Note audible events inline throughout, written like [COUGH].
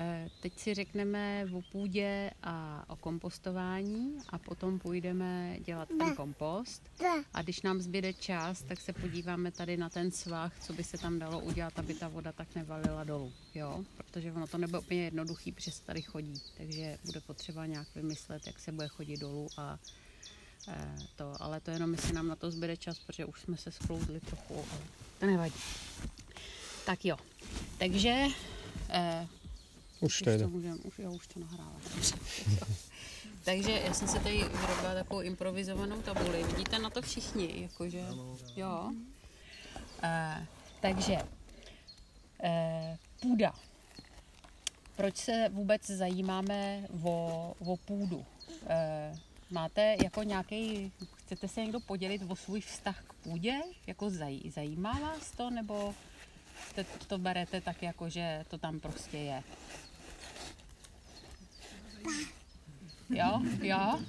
Eh, teď si řekneme o půdě a o kompostování a potom půjdeme dělat ten kompost. A když nám zbyde čas, tak se podíváme tady na ten svah, co by se tam dalo udělat, aby ta voda tak nevalila dolů. Jo? Protože ono to nebude úplně jednoduchý, protože tady chodí. Takže bude potřeba nějak vymyslet, jak se bude chodit dolů a eh, to. Ale to jenom, jestli nám na to zbyde čas, protože už jsme se sklouzli trochu, ale to nevadí. Tak jo. Takže eh, už to jde. Můžem, už, jo, už to nahrává. [LAUGHS] Takže já jsem se tady vyrobila takovou improvizovanou tabuli. Vidíte na to všichni, jakože, jo. E, takže e, půda. Proč se vůbec zajímáme o, o půdu? E, máte jako nějaký, chcete se někdo podělit o svůj vztah k půdě? Jako zaj, zajímá vás to, nebo to berete tak jako, že to tam prostě je? Jo, jo.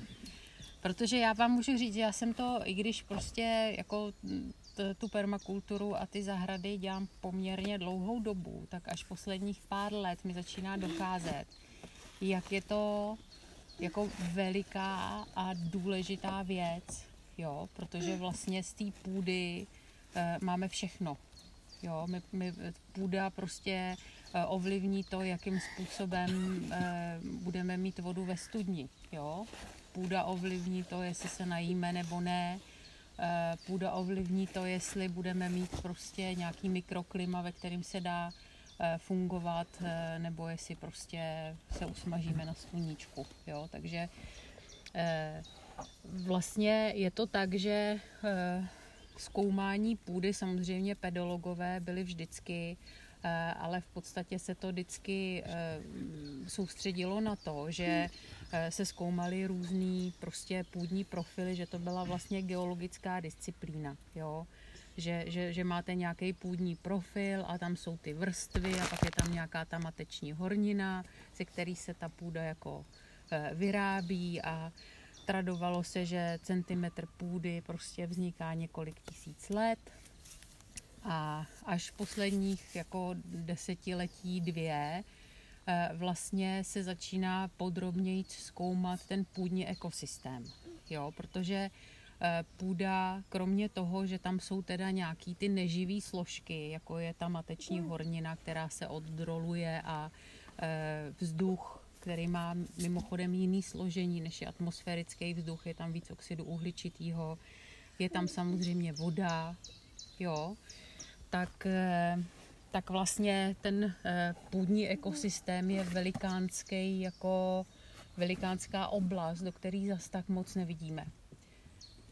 Protože já vám můžu říct, já jsem to, i když prostě jako tu permakulturu a ty zahrady dělám poměrně dlouhou dobu, tak až posledních pár let mi začíná docházet, jak je to jako veliká a důležitá věc, jo, protože vlastně z té půdy e, máme všechno. Jo, my, my, půda prostě ovlivní to, jakým způsobem eh, budeme mít vodu ve studni. Jo? Půda ovlivní to, jestli se najíme nebo ne. Eh, půda ovlivní to, jestli budeme mít prostě nějaký mikroklima, ve kterým se dá fungovat, nebo jestli prostě se usmažíme na sluníčku. Jo? Takže vlastně je to tak, že zkoumání půdy samozřejmě pedologové byli vždycky Eh, ale v podstatě se to vždycky eh, soustředilo na to, že eh, se zkoumaly různý prostě půdní profily, že to byla vlastně geologická disciplína, jo. Že, že, že máte nějaký půdní profil a tam jsou ty vrstvy a pak je tam nějaká ta mateční hornina, ze který se ta půda jako vyrábí a tradovalo se, že centimetr půdy prostě vzniká několik tisíc let a až posledních jako desetiletí dvě eh, vlastně se začíná podrobněji zkoumat ten půdní ekosystém. Jo, protože eh, půda, kromě toho, že tam jsou teda nějaký ty neživý složky, jako je ta mateční hornina, která se oddroluje a eh, vzduch, který má mimochodem jiný složení než je atmosférický vzduch, je tam víc oxidu uhličitého, je tam samozřejmě voda, jo, tak, eh, tak vlastně ten eh, půdní ekosystém je velikánský jako velikánská oblast, do které zas tak moc nevidíme.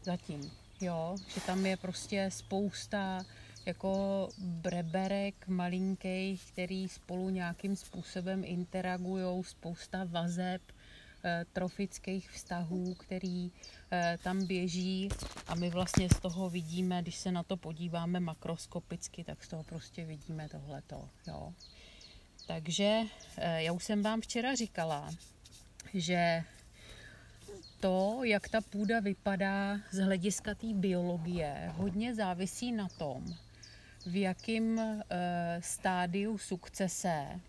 Zatím, jo, že tam je prostě spousta jako breberek malinkých, který spolu nějakým způsobem interagují, spousta vazeb, trofických vztahů, který eh, tam běží a my vlastně z toho vidíme, když se na to podíváme makroskopicky, tak z toho prostě vidíme tohleto. Jo. Takže eh, já už jsem vám včera říkala, že to, jak ta půda vypadá z hlediska té biologie, hodně závisí na tom, v jakém stádiu sukcese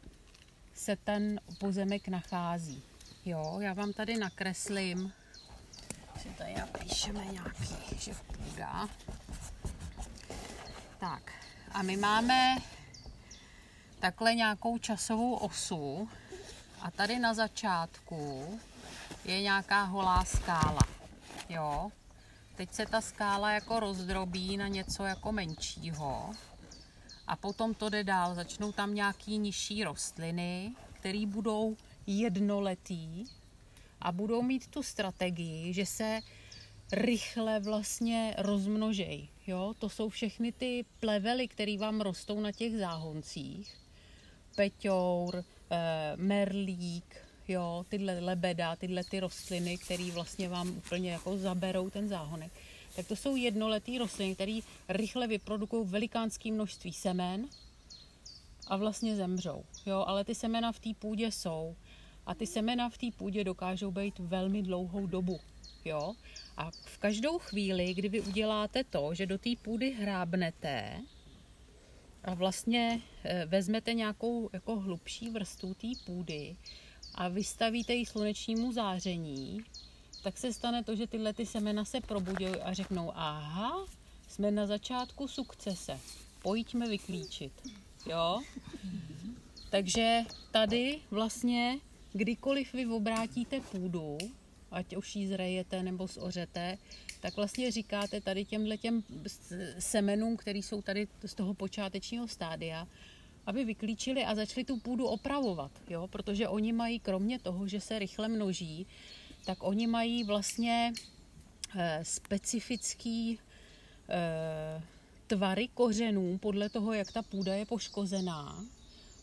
se ten pozemek nachází. Jo, já vám tady nakreslím, že tady napíšeme nějaký, že půda. Tak, a my máme takhle nějakou časovou osu a tady na začátku je nějaká holá skála. Jo, teď se ta skála jako rozdrobí na něco jako menšího a potom to jde dál. Začnou tam nějaký nižší rostliny, které budou jednoletý a budou mít tu strategii, že se rychle vlastně rozmnožej. Jo? To jsou všechny ty plevely, které vám rostou na těch záhoncích. Peťour, eh, merlík, jo, tyhle lebeda, tyhle ty rostliny, které vlastně vám úplně jako zaberou ten záhonek. Tak to jsou jednoletý rostliny, které rychle vyprodukují velikánské množství semen a vlastně zemřou. Jo, ale ty semena v té půdě jsou a ty semena v té půdě dokážou být velmi dlouhou dobu. Jo? A v každou chvíli, kdy vy uděláte to, že do té půdy hrábnete a vlastně eh, vezmete nějakou jako hlubší vrstvu té půdy a vystavíte ji slunečnímu záření, tak se stane to, že tyhle ty semena se probudí a řeknou, aha, jsme na začátku sukcese, pojďme vyklíčit. Jo? Takže tady vlastně, kdykoliv vy obrátíte půdu, ať už ji zrejete nebo zořete, tak vlastně říkáte tady těmhle těm semenům, které jsou tady z toho počátečního stádia, aby vyklíčili a začali tu půdu opravovat, jo? protože oni mají, kromě toho, že se rychle množí, tak oni mají vlastně eh, specifický eh, tvary kořenů podle toho, jak ta půda je poškozená.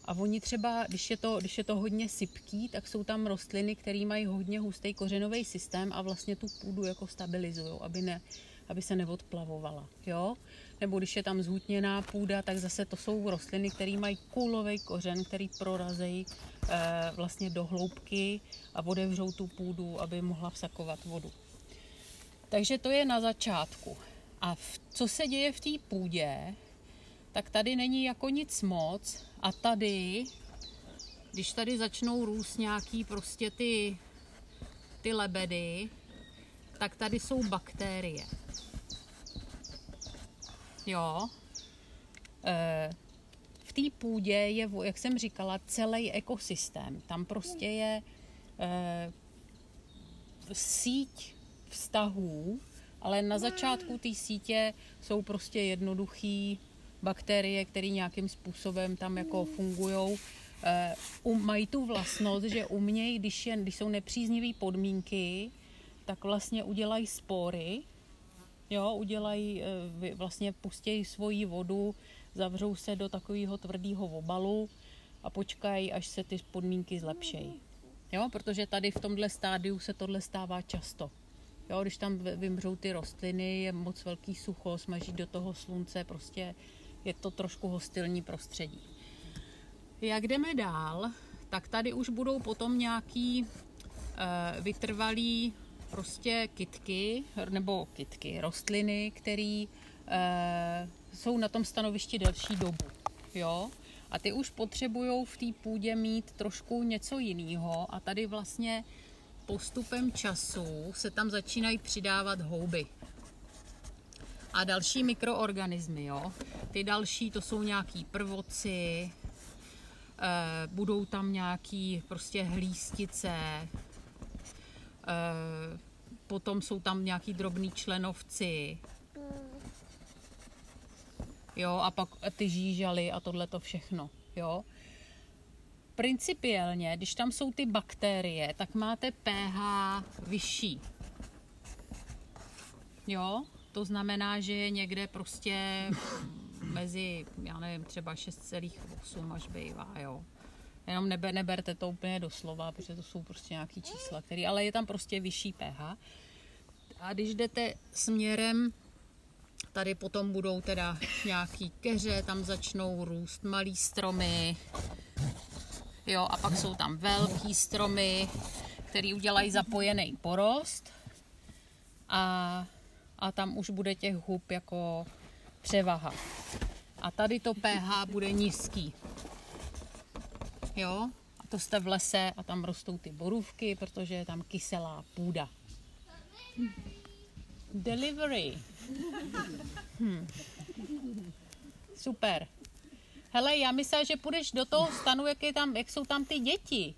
A oni třeba, když je to, když je to hodně sypký, tak jsou tam rostliny, které mají hodně hustý kořenový systém a vlastně tu půdu jako stabilizují, aby, ne, aby se neodplavovala. Jo? Nebo když je tam zhutněná půda, tak zase to jsou rostliny, které mají kůlový kořen, který prorazejí e, vlastně do hloubky a otevřou tu půdu, aby mohla vsakovat vodu. Takže to je na začátku. A v, co se děje v té půdě, tak tady není jako nic moc a tady, když tady začnou růst nějaký prostě ty, ty lebedy, tak tady jsou bakterie. Jo. E, v té půdě je, jak jsem říkala, celý ekosystém. Tam prostě je e, síť vztahů, ale na začátku té sítě jsou prostě jednoduché bakterie, které nějakým způsobem tam jako fungují. E, mají tu vlastnost, že umějí, když, je, když jsou nepříznivé podmínky, tak vlastně udělají spory, jo, udělají, e, vlastně pustějí svoji vodu, zavřou se do takového tvrdého obalu a počkají, až se ty podmínky zlepšejí. Jo, protože tady v tomhle stádiu se tohle stává často. Jo, když tam vymřou ty rostliny, je moc velký sucho, smaží do toho slunce, prostě je to trošku hostilní prostředí. Jak jdeme dál, tak tady už budou potom nějaký e, vytrvalý prostě kitky, nebo kitky, rostliny, které e, jsou na tom stanovišti delší dobu. Jo? A ty už potřebují v té půdě mít trošku něco jiného a tady vlastně postupem času se tam začínají přidávat houby. A další mikroorganismy, jo. Ty další to jsou nějaký prvoci, e, budou tam nějaký prostě hlístice, e, potom jsou tam nějaký drobný členovci, jo, a pak ty žížaly a tohle to všechno, jo principiálně, když tam jsou ty bakterie, tak máte pH vyšší. Jo, to znamená, že je někde prostě mezi, já nevím, třeba 6,8 až bývá, jo. Jenom neber, neberte to úplně doslova, protože to jsou prostě nějaký čísla, který, ale je tam prostě vyšší pH. A když jdete směrem, tady potom budou teda nějaký keře, tam začnou růst malý stromy, Jo, a pak jsou tam velký stromy, který udělají zapojený porost a, a tam už bude těch hub jako převaha. A tady to pH bude nízký. Jo, a to jste v lese a tam rostou ty borůvky, protože je tam kyselá půda. Delivery. Hm. Super. Hele, já myslím, že půjdeš do toho stanu, jak, je tam, jak jsou tam ty děti.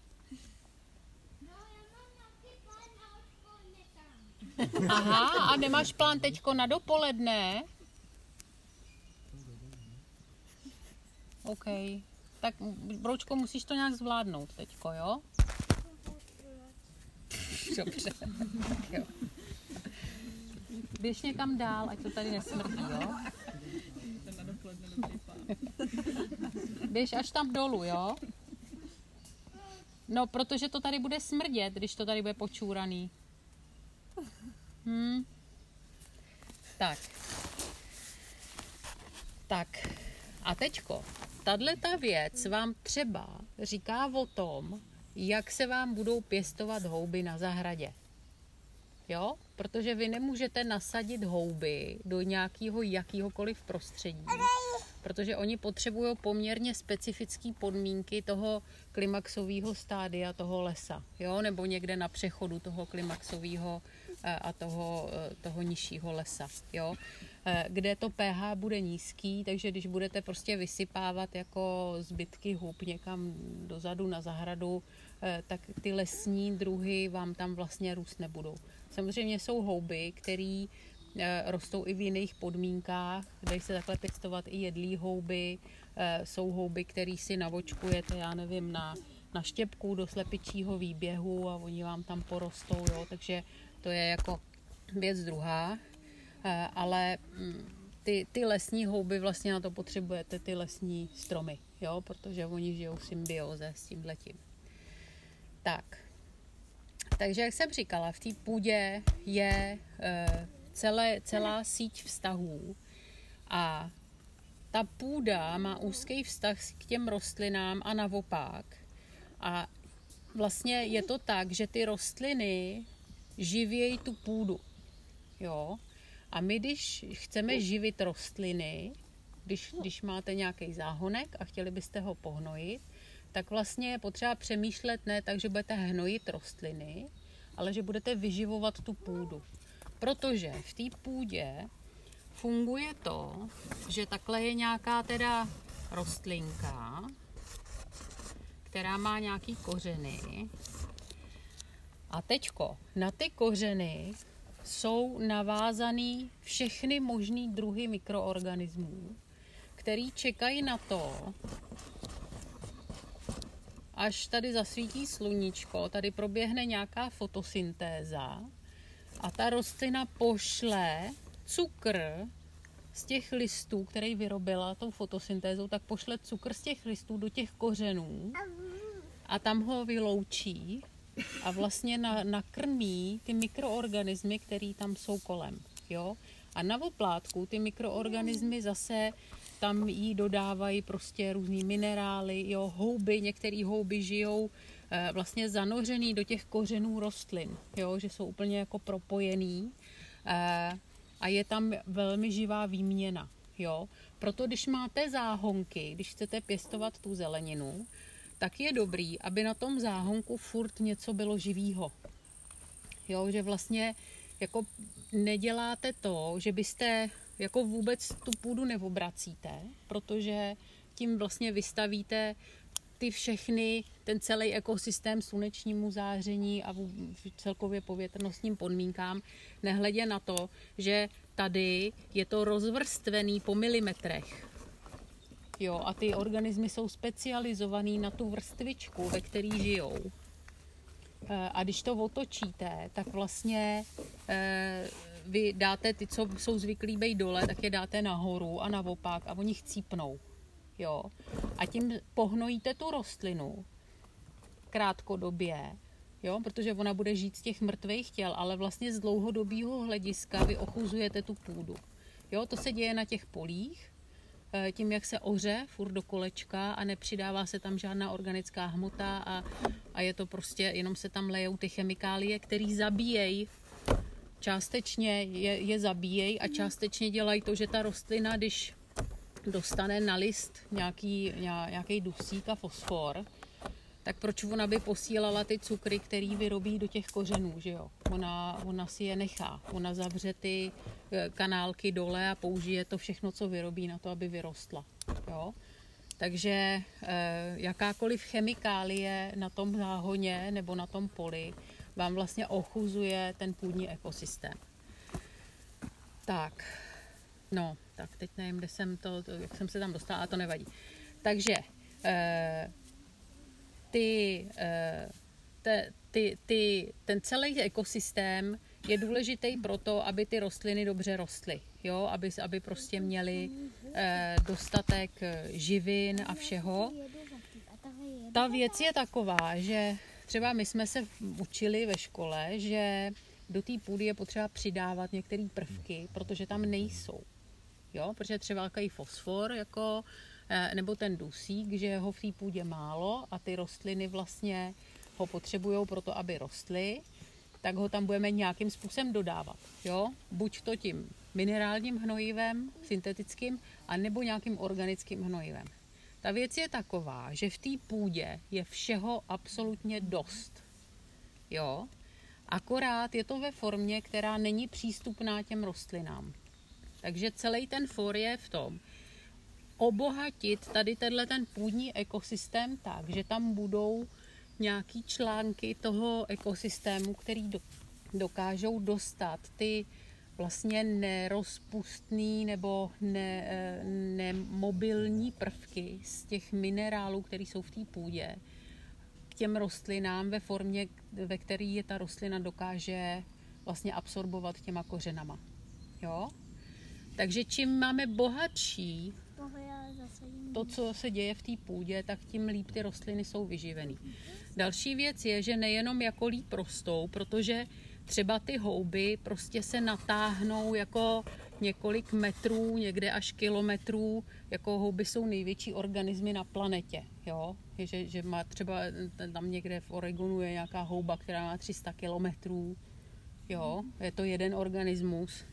Aha, a nemáš plán teďko na dopoledne? OK. Tak, Broučko, musíš to nějak zvládnout teďko, jo? Dobře, tak jo. Běž někam dál, ať to tady nesmrdí, jo? Běž až tam dolů, jo? No, protože to tady bude smrdět, když to tady bude počúraný. Hm. Tak. Tak. A teďko, tahle ta věc vám třeba říká o tom, jak se vám budou pěstovat houby na zahradě. Jo? Protože vy nemůžete nasadit houby do nějakého jakýhokoliv prostředí, protože oni potřebují poměrně specifické podmínky toho klimaxového stádia toho lesa, jo, nebo někde na přechodu toho klimaxového a toho, eh, toho nižšího lesa, jo, eh, kde to pH bude nízký, takže když budete prostě vysypávat jako zbytky hub někam dozadu na zahradu, tak ty lesní druhy vám tam vlastně růst nebudou. Samozřejmě jsou houby, které rostou i v jiných podmínkách. Dají se takhle pěstovat i jedlí houby. Jsou houby, které si navočkujete, já nevím, na, na štěpku do slepičího výběhu a oni vám tam porostou, jo? takže to je jako věc druhá. Eh, ale mm, ty, ty lesní houby vlastně na to potřebujete, ty lesní stromy, jo? protože oni žijou v symbioze s tím letím. Tak, takže jak jsem říkala, v té půdě je celé, celá síť vztahů a ta půda má úzký vztah k těm rostlinám a naopak. A vlastně je to tak, že ty rostliny živějí tu půdu. Jo? A my, když chceme živit rostliny, když, když máte nějaký záhonek a chtěli byste ho pohnojit, tak vlastně je potřeba přemýšlet ne tak, že budete hnojit rostliny, ale že budete vyživovat tu půdu. Protože v té půdě funguje to, že takhle je nějaká teda rostlinka, která má nějaký kořeny. A teďko na ty kořeny jsou navázaný všechny možný druhy mikroorganismů, který čekají na to, až tady zasvítí sluníčko, tady proběhne nějaká fotosyntéza a ta rostlina pošle cukr z těch listů, který vyrobila tou fotosyntézou, tak pošle cukr z těch listů do těch kořenů a tam ho vyloučí a vlastně na, nakrmí ty mikroorganismy, které tam jsou kolem. Jo? A na oplátku ty mikroorganismy zase tam jí dodávají prostě různý minerály, jo, houby, některé houby žijou Eh, vlastně zanořený do těch kořenů rostlin, jo, že jsou úplně jako propojený eh, a je tam velmi živá výměna. Jo. Proto když máte záhonky, když chcete pěstovat tu zeleninu, tak je dobrý, aby na tom záhonku furt něco bylo živýho. Jo, že vlastně jako neděláte to, že byste jako vůbec tu půdu neobracíte, protože tím vlastně vystavíte ty všechny, ten celý ekosystém slunečnímu záření a celkově povětrnostním podmínkám, nehledě na to, že tady je to rozvrstvený po milimetrech. Jo, a ty organismy jsou specializovaný na tu vrstvičku, ve který žijou. E, a když to otočíte, tak vlastně e, vy dáte ty, co jsou zvyklí být dole, tak je dáte nahoru a naopak a oni chcípnou jo, a tím pohnojíte tu rostlinu krátkodobě, jo, protože ona bude žít z těch mrtvých těl, ale vlastně z dlouhodobého hlediska vy ochuzujete tu půdu. Jo, to se děje na těch polích, eh, tím, jak se oře furt do kolečka a nepřidává se tam žádná organická hmota a, a je to prostě, jenom se tam lejou ty chemikálie, které zabíjejí částečně je, je zabíjejí a částečně dělají to, že ta rostlina, když dostane na list nějaký, nějaký dusík a fosfor, tak proč ona by posílala ty cukry, který vyrobí do těch kořenů, že jo? Ona, ona si je nechá. Ona zavře ty eh, kanálky dole a použije to všechno, co vyrobí na to, aby vyrostla, jo? Takže eh, jakákoliv chemikálie na tom záhoně nebo na tom poli vám vlastně ochuzuje ten půdní ekosystém. Tak, no, tak teď nevím, kde jsem to, jak jsem se tam dostala, a to nevadí. Takže eh, ty, eh, ty, ty, ten celý ekosystém je důležitý proto, aby ty rostliny dobře rostly, jo? Aby, aby prostě měly eh, dostatek živin a všeho. Ta věc je taková, že třeba my jsme se učili ve škole, že do té půdy je potřeba přidávat některé prvky, protože tam nejsou jo, protože třeba jaký fosfor, jako, eh, nebo ten dusík, že ho v té půdě málo a ty rostliny vlastně ho potřebují pro to, aby rostly. Tak ho tam budeme nějakým způsobem dodávat. Jo? Buď to tím minerálním hnojivem, syntetickým, anebo nějakým organickým hnojivem. Ta věc je taková, že v té půdě je všeho absolutně dost. Jo? Akorát je to ve formě, která není přístupná těm rostlinám. Takže celý ten for je v tom, obohatit tady tenhle ten půdní ekosystém tak, že tam budou nějaký články toho ekosystému, který do, dokážou dostat ty vlastně nerozpustný nebo ne, eh, nemobilní prvky z těch minerálů, které jsou v té půdě, k těm rostlinám ve formě, ve které je ta rostlina dokáže vlastně absorbovat těma kořenama. Jo? Takže čím máme bohatší to, co se děje v té půdě, tak tím líp ty rostliny jsou vyživený. Další věc je, že nejenom jako líp rostou, protože třeba ty houby prostě se natáhnou jako několik metrů, někde až kilometrů, jako houby jsou největší organismy na planetě, jo? Že, že má třeba tam někde v Oregonu je nějaká houba, která má 300 kilometrů, jo? Je to jeden organismus,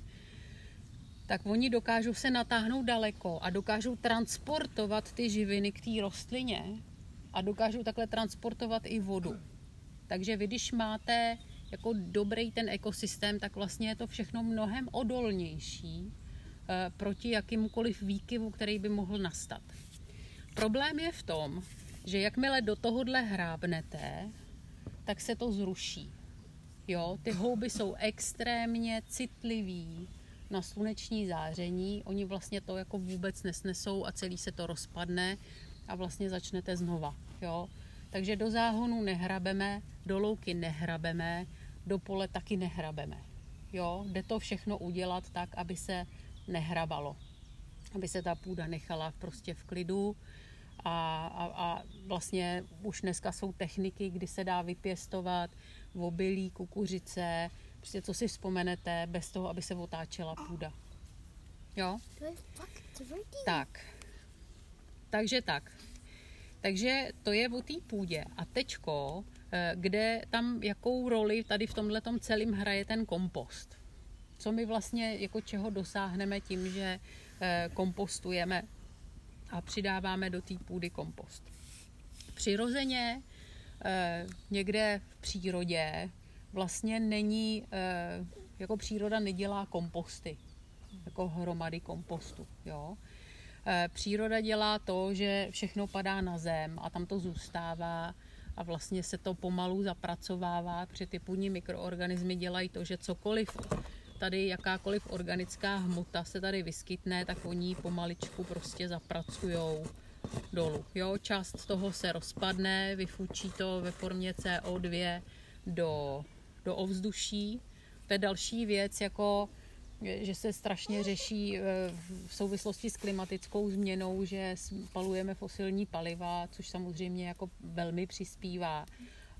tak oni dokážou se natáhnout daleko a dokážou transportovat ty živiny k té rostlině a dokážou takhle transportovat i vodu. Takže vy, když máte jako dobrý ten ekosystém, tak vlastně je to všechno mnohem odolnější eh, proti jakýmkoliv výkyvu, který by mohl nastat. Problém je v tom, že jakmile do tohohle hrábnete, tak se to zruší. Jo, ty houby jsou extrémně citliví na sluneční záření, oni vlastně to jako vůbec nesnesou a celý se to rozpadne a vlastně začnete znova. Jo? Takže do záhonu nehrabeme, do louky nehrabeme, do pole taky nehrabeme. Jo? Jde to všechno udělat tak, aby se nehrabalo. Aby se ta půda nechala prostě v klidu a, a, a vlastně už dneska jsou techniky, kdy se dá vypěstovat obilí, kukuřice, prostě co si vzpomenete, bez toho, aby se otáčela půda. Jo? To je fakt tvrdý. Tak. Takže tak. Takže to je o té půdě. A tečko, eh, kde tam jakou roli tady v tomhle celém hraje ten kompost. Co my vlastně, jako čeho dosáhneme tím, že eh, kompostujeme a přidáváme do té půdy kompost. Přirozeně eh, někde v přírodě vlastně není, jako příroda nedělá komposty, jako hromady kompostu. Jo? Eh, příroda dělá to, že všechno padá na zem a tam to zůstává a vlastně se to pomalu zapracovává, protože ty půdní mikroorganismy dělají to, že cokoliv tady jakákoliv organická hmota se tady vyskytne, tak oni pomaličku prostě zapracujou dolů. Jo, část toho se rozpadne, vyfučí to ve formě CO2 do, do ovzduší. To je další věc, jako že se strašně řeší eh, v souvislosti s klimatickou změnou, že spalujeme fosilní paliva, což samozřejmě jako velmi přispívá,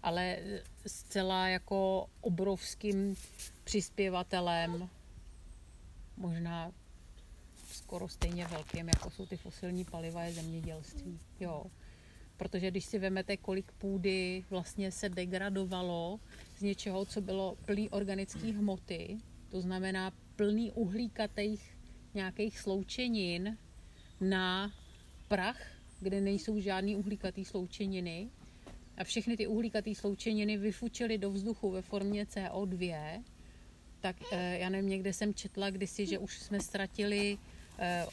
ale zcela jako obrovským přispěvatelem, možná skoro stejně velkým, jako jsou ty fosilní paliva, je zemědělství. Jo. Protože když si vemete, kolik půdy vlastně se degradovalo z něčeho, co bylo plný organické hmoty, to znamená plný uhlíkatých nějakých sloučenin na prach, kde nejsou žádný uhlíkatý sloučeniny. A všechny ty uhlíkatý sloučeniny vyfučily do vzduchu ve formě CO2, tak eh, já nevím, někde jsem četla kdysi, že už jsme ztratili eh,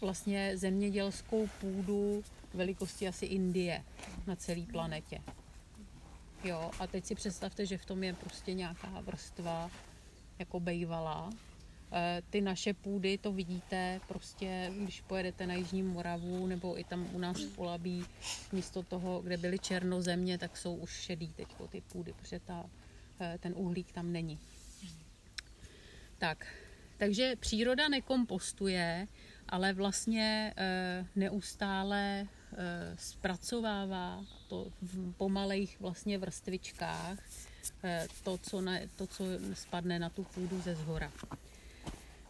vlastně zemědělskou půdu velikosti asi Indie na celé planetě. Jo, a teď si představte, že v tom je prostě nějaká vrstva jako bejvala Eh, ty naše půdy, to vidíte prostě, když pojedete na Jižní Moravu nebo i tam u nás v Polabí, místo toho, kde byly černozemě, tak jsou už šedý teď ty půdy, protože ta, eh, ten uhlík tam není. Tak, takže příroda nekompostuje, ale vlastně eh, neustále zpracovává to v pomalejch vlastně vrstvičkách to, co, na, to, co spadne na tu půdu ze zhora.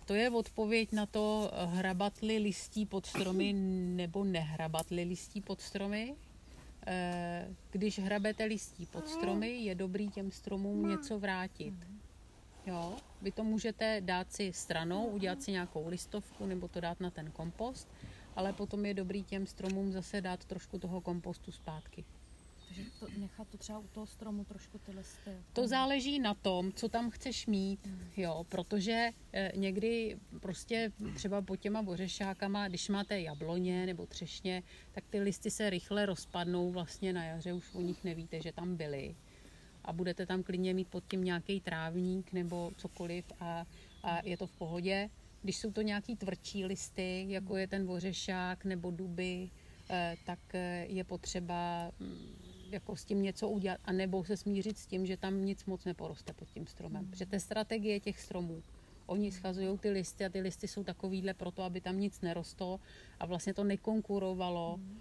To je odpověď na to, hrabatli listí pod stromy nebo nehrabatli listí pod stromy. eh, když hrabete listí pod stromy, je dobrý těm stromům něco vrátit. Jo, vy to můžete dát si stranou, udělat si nějakou listovku nebo to dát na ten kompost, ale potom je dobrý těm stromům zase dát trošku toho kompostu zpátky. Takže to, nechat to třeba u toho stromu trošku ty listy. To záleží na tom, co tam chceš mít, jo, protože eh, někdy prostě třeba pod těma ořešákama, když máte jabloně nebo třešně, tak ty listy se rychle rozpadnou vlastně na jaře, už o nich nevíte, že tam byly. A budete tam klidně mít pod tím nějaký trávník nebo cokoliv a, a je to v pohodě. Když jsou to nějaký tvrdší listy, jako je ten ořešák nebo duby, eh, tak eh, je potřeba mm, jako s tím něco udělat a nebo se smířit s tím, že tam nic moc neporoste pod tím stromem. Mm. Protože to je strategie těch stromů. Oni schazují ty listy a ty listy jsou takovýhle proto, aby tam nic nerostlo a vlastně to nekonkurovalo mm.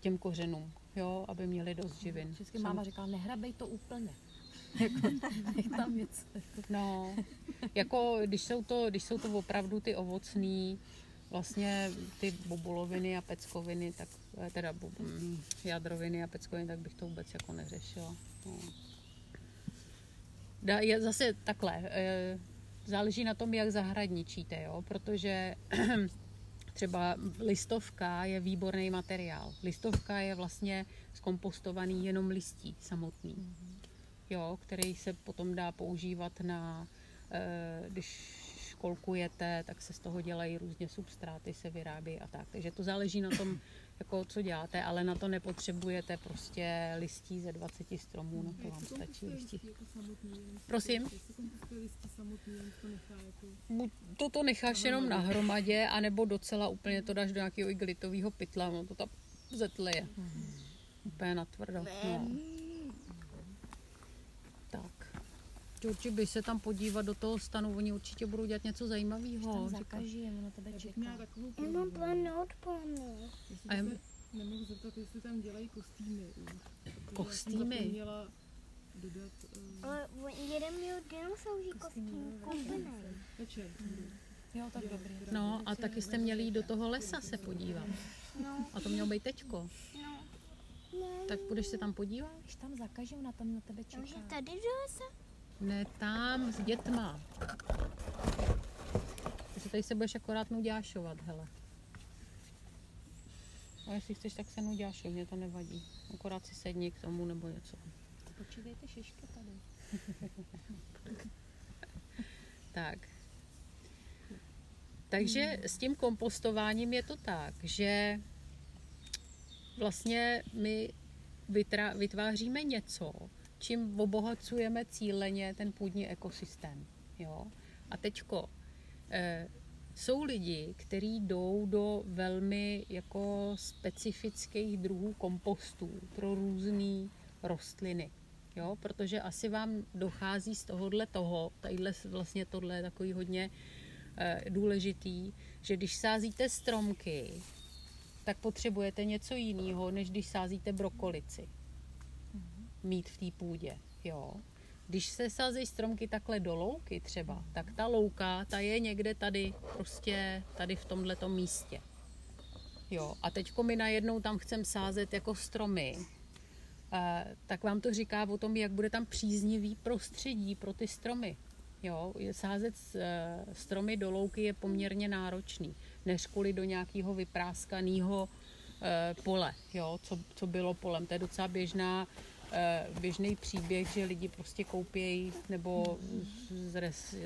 těm kořenům, jo, aby měli dost živin. Vždycky máma říká, nehrabej to úplně. Jako, tam něco. no, jako když jsou, to, když jsou to opravdu ty ovocný, vlastně ty bobuloviny a peckoviny, tak eh, teda mm, jadroviny a peckoviny, tak bych to vůbec jako neřešila. No. Je zase takhle, eh, záleží na tom, jak zahradničíte, jo? protože [CLEARS THROAT] třeba listovka je výborný materiál. Listovka je vlastně zkompostovaný jenom listí samotný, mm-hmm. Jo, který se potom dá používat na, eh, když školkujete, tak se z toho dělají různě substráty, se vyrábí a tak. Takže to záleží na tom, [COUGHS] jako co děláte, ale na to nepotřebujete prostě listí ze 20 stromů, na to vám stačí listí. Prosím? Buď to to necháš jenom na hromadě, anebo docela úplně to dáš do nějakého igelitového pytla, no to tam zetleje. Úplně natvrdo. No. Určitě by se tam podívat do toho stanu, oni určitě budou dělat něco zajímavého. Tam zakaží, na tebe čeká. Já mám plán od plánu. A já... Nemohu zeptat, jestli tam dělají kostýmy Kostýmy? měla dodat... Uh... Ale jeden měl dinosauří kostým, koupený. Večer. Jo, tak dobrý. No a taky jste měli jít do toho lesa se podívat. No. A to mělo být teďko. No. Tak budeš se tam podívat? Když tam zakažou, na tam na tebe čeká. Takže tady do lesa? Ne, tam s dětma. Takže tady se budeš akorát nuděášovat, hele. A jestli chceš, tak se nuděášuj, mě to nevadí. Akorát si sedni k tomu nebo něco. Počítejte šišky tady. [LAUGHS] tak. Takže s tím kompostováním je to tak, že vlastně my vytváříme něco, čím obohacujeme cíleně ten půdní ekosystém. Jo? A teďko, e, jsou lidi, kteří jdou do velmi jako specifických druhů kompostů pro různé rostliny. Jo? Protože asi vám dochází z tohohle toho, tadyhle vlastně tohle je takový hodně e, důležitý, že když sázíte stromky, tak potřebujete něco jiného, než když sázíte brokolici mít v té půdě. Jo. Když se sází stromky takhle do louky třeba, tak ta louka, ta je někde tady, prostě tady v tomhle místě. Jo, a teďko my najednou tam chcem sázet jako stromy, eh, tak vám to říká o tom, jak bude tam příznivý prostředí pro ty stromy. Jo, sázet eh, stromy do louky je poměrně náročný, než kvůli do nějakého vypráskaného eh, pole, jo, co, co bylo polem. To je docela běžná běžný příběh, že lidi prostě koupějí nebo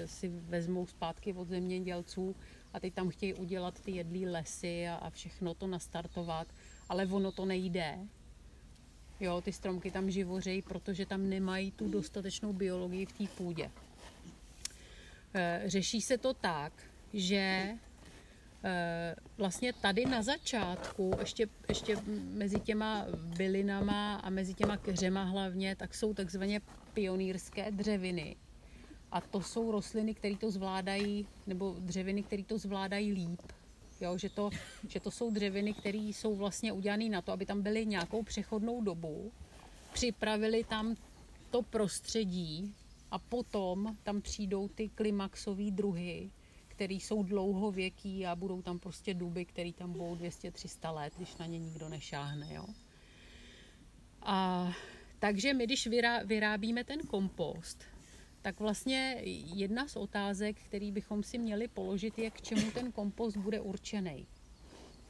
si vezmou zpátky od zemědělců a teď tam chtějí udělat ty jedlí lesy a, a všechno to nastartovat, ale ono to nejde. Jo, ty stromky tam živořejí, protože tam nemají tu dostatečnou biologii v té půdě. Eh, řeší se to tak, že Eh, vlastně tady na začátku, ještě, ještě mezi těma bylinama a mezi těma keřema hlavně, tak jsou takzvaně pionýrské dřeviny. A to jsou rostliny, které to zvládají, nebo dřeviny, které to zvládají líp. Jo, že, to, že to jsou dřeviny, které jsou vlastně udělané na to, aby tam byly nějakou přechodnou dobu, připravili tam to prostředí a potom tam přijdou ty klimaxové druhy, který jsou dlouhověký a budou tam prostě duby, který tam budou 200-300 let, když na ně nikdo nešáhne. Jo? A takže my, když vyrá, vyrábíme ten kompost, tak vlastně jedna z otázek, který bychom si měli položit, je, k čemu ten kompost bude určený.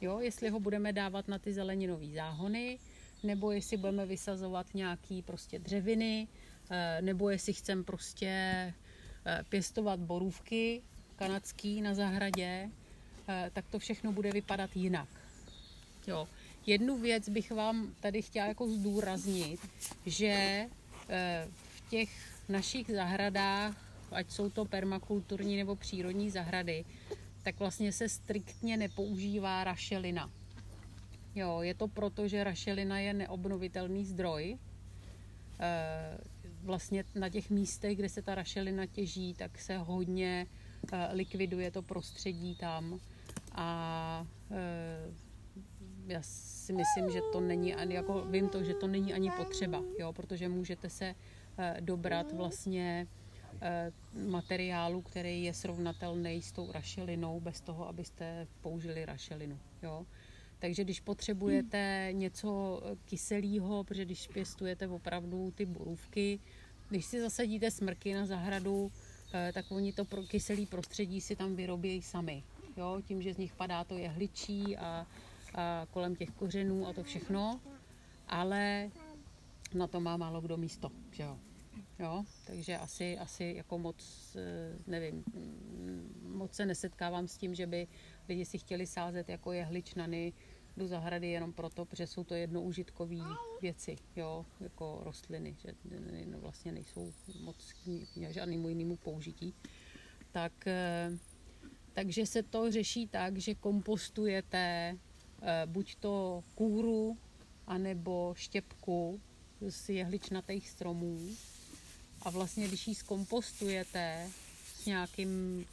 Jo, jestli ho budeme dávat na ty zeleninové záhony, nebo jestli budeme vysazovat nějaký prostě dřeviny, eh, nebo jestli chceme prostě eh, pěstovat borůvky kanadský na zahradě, eh, tak to všechno bude vypadat jinak. Jo. Jednu věc bych vám tady chtěla jako zdůraznit, že v těch našich zahradách, ať jsou to permakulturní nebo přírodní zahrady, tak vlastně se striktně nepoužívá rašelina. Jo, je to proto, že rašelina je neobnovitelný zdroj. E, vlastně na těch místech, kde se ta rašelina těží, tak se hodně likviduje to prostředí tam. A e, já si myslím, že to není ani, jako vím to, že to není ani potřeba, jo, protože můžete se dobrat vlastně materiálu, který je srovnatelný s tou rašelinou, bez toho, abyste použili rašelinu. Jo. Takže když potřebujete něco kyselého, protože když pěstujete opravdu ty borůvky, když si zasadíte smrky na zahradu, eh, tak oni to pro kyselý prostředí si tam vyrobí sami. Jo? Tím, že z nich padá to jehličí a, a kolem těch kořenů a to všechno, ale na to má málo kdo místo. Že jo? Jo? Takže asi, asi jako moc, eh, nevím, mm, moc se nesetkávám s tím, že by lidi si chtěli sázet jako jehličnany do zahrady jenom proto, protože jsou to jednoužitkové věci, jo, jako rostliny, že no, vlastně nejsou moc žádnému jinému použití. Tak, eh, takže se to řeší tak, že kompostujete eh, buď to kůru, anebo štěpku z jehličnatých stromů a vlastně, když ji zkompostujete s, nějakým,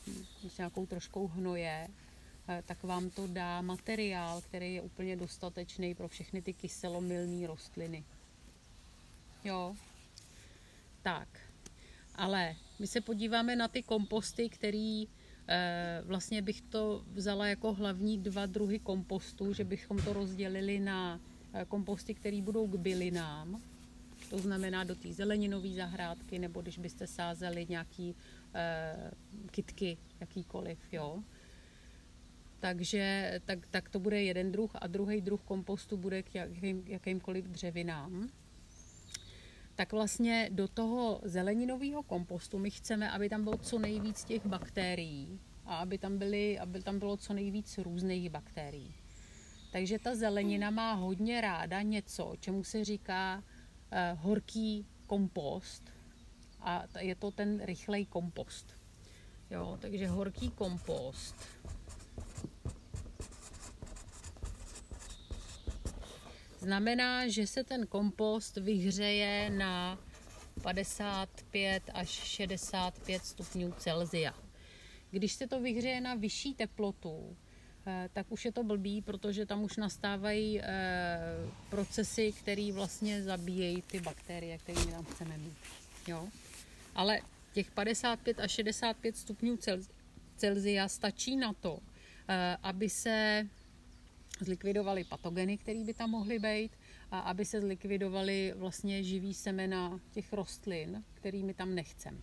s nějakou troškou hnoje, tak vám to dá materiál, který je úplně dostatečný pro všechny ty kyselomilné rostliny. Jo. Tak. Ale my se podíváme na ty komposty, který eh, vlastně bych to vzala jako hlavní dva druhy kompostu, že bychom to rozdělili na eh, komposty, které budou k bylinám, to znamená do té zeleninové zahrádky, nebo když byste sázeli nějaký e, kitky, jakýkoliv, jo. Takže tak, tak to bude jeden druh a druhý druh kompostu bude k jakým, jakýmkoliv dřevinám. Tak vlastně do toho zeleninového kompostu my chceme, aby tam bylo co nejvíc těch bakterií a aby tam, byly, aby tam bylo co nejvíc různých bakterií. Takže ta zelenina má hodně ráda něco, čemu se říká Eh, horký kompost a je to ten rychlej kompost. Jo, takže horký kompost. Znamená, že se ten kompost vyhřeje na 55 až 65 stupňů Celsia. Když se to vyhřeje na vyšší teplotu, Eh, tak už je to blbý, protože tam už nastávají eh, procesy, které vlastně zabíjejí ty bakterie, které my tam chceme mít. Jo? Ale těch 55 až 65 stupňů Celzia stačí na to, eh, aby se zlikvidovaly patogeny, které by tam mohly být, a aby se zlikvidovaly vlastně živý semena těch rostlin, kterými tam nechceme.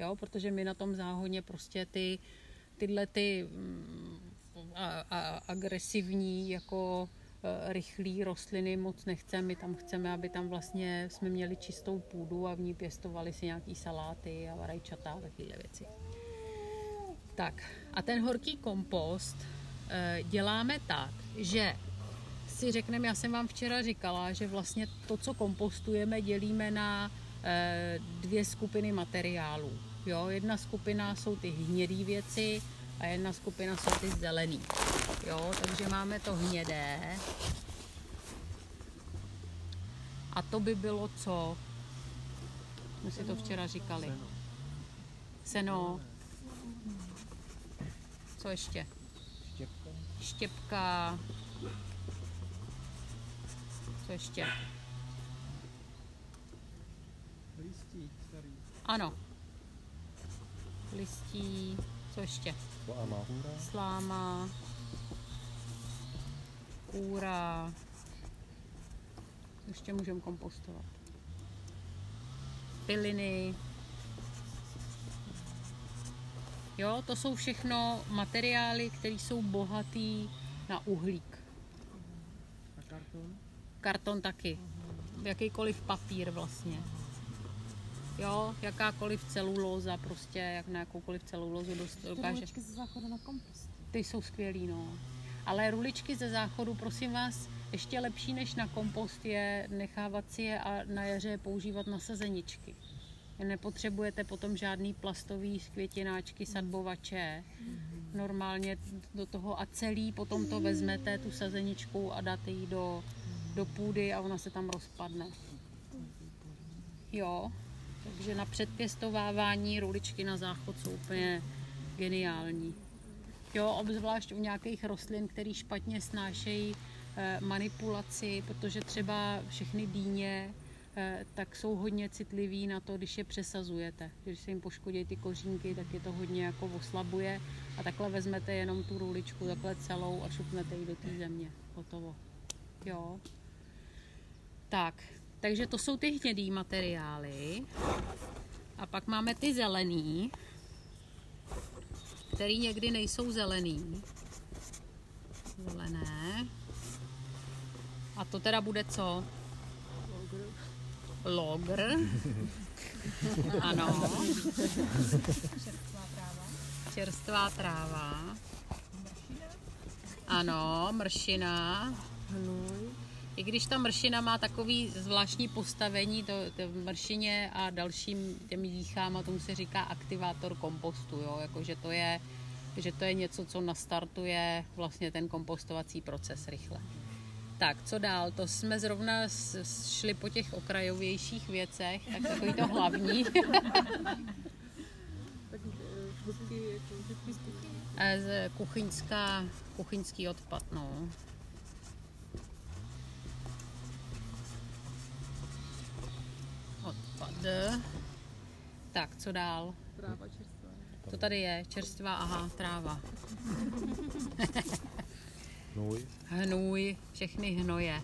Jo, protože my na tom záhodně prostě ty, tyhle ty mm, a, a agresivní jako e, rychlý rostliny moc nechceme. My tam chceme, aby tam vlastně jsme měli čistou půdu a v ní pěstovali si nějaký saláty a rajčata a takové věci. Tak a ten horký kompost děláme tak, že si řekneme, já jsem vám včera říkala, že vlastně to, co kompostujeme, dělíme na e, dvě skupiny materiálů. Jo, jedna skupina jsou ty hnědé věci, a jedna skupina jsou ty zelený. Jo, takže máme to hnědé. A to by bylo co? My si to včera říkali. Seno. Co ještě? Štěpka. Štěpka. Co ještě? Listí starý. Ano. Listí. Co ještě? Sláma. Sláma. Kůra. ještě můžeme kompostovat. Piliny. Jo, to jsou všechno materiály, které jsou bohatý na uhlík. A karton? Karton taky. Jakýkoliv papír vlastně. Jo, jakákoliv celulóza, prostě jak na jakoukoliv celulózu dost, dokáže. Ruličky ze záchodu na kompost. Ty jsou skvělý, no. Ale ruličky ze záchodu, prosím vás, ještě lepší než na kompost je nechávat si je a na jaře je používat na sazeničky. Nepotřebujete potom žádný plastový květináčky, sadbovače. Normálně do toho a celý potom to vezmete, tu sazeničku a dáte ji do, do půdy a ona se tam rozpadne. Jo, takže na předpěstovávání ruličky na záchod jsou úplně geniální. Jo, obzvlášť u nějakých rostlin, které špatně snášejí eh, manipulaci, protože třeba všechny dýně tak jsou hodně citliví na to, když je přesazujete. Když se jim poškodí ty kořínky, tak je to hodně jako oslabuje a takhle vezmete jenom tu ruličku takhle celou a šupnete ji do té země. Hotovo. Jo. Tak, takže to jsou ty hnědý materiály. A pak máme ty zelený, který někdy nejsou zelený. Zelené. A to teda bude co? Logr. [LAUGHS] Ano. Čerstvá tráva. Ano, mršina. Hnůj. I když ta mršina má takový zvláštní postavení, to, to v mršině a dalším těmi dýchám, tomu se říká aktivátor kompostu, jo? Jako, že, to je, že to je něco, co nastartuje vlastně ten kompostovací proces rychle. Tak, co dál? To jsme zrovna šli po těch okrajovějších věcech, tak takový to hlavní. [LAUGHS] Eh, jako. Eh, kuchyňská, kuchyňský odpad, no. Odpad. Tak, co dál? Tráva čerstvá. To tady je, čerstvá, aha, tráva. [LAUGHS] Nůj. Hnůj, všechny hnoje.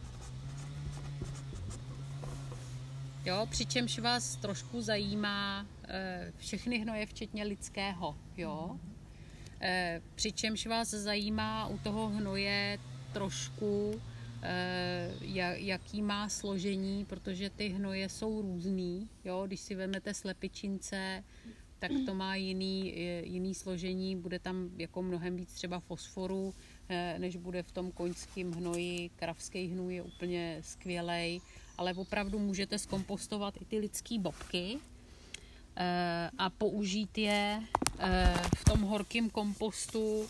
Jo, přičemž vás trošku zajímá eh, všechny hnoje, včetně lidského, jo. Eh, přičemž vás zajímá u toho hnoje trošku, ja- jaký má složení, protože ty hnoje jsou různý, jo. Když si vezmete slepičince, tak to má jiný, jiný složení, bude tam jako mnohem víc třeba fosforu, než bude v tom koňském hnoji. Kravský hnůj je úplně skvělej, ale opravdu můžete zkompostovat i ty lidský bobky eh, a použít je eh, v tom horkém kompostu.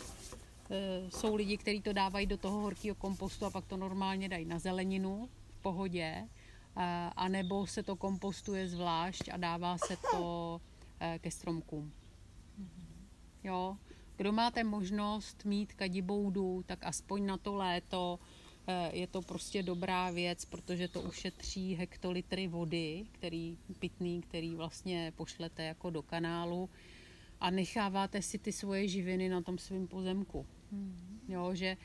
Eh, Jsou lidi, kteří to dávají do toho horkého kompostu a pak to normálně dají na zeleninu v pohodě, a nebo se to kompostuje zvlášť a dává se to eh, ke stromkům. Jo, kdo máte možnost mít kadiboudu, tak aspoň na to léto eh, je to prostě dobrá věc, protože to ušetří hektolitry vody, který pitný, který vlastně pošlete jako do kanálu a necháváte si ty svoje živiny na tom svém pozemku. Jo, že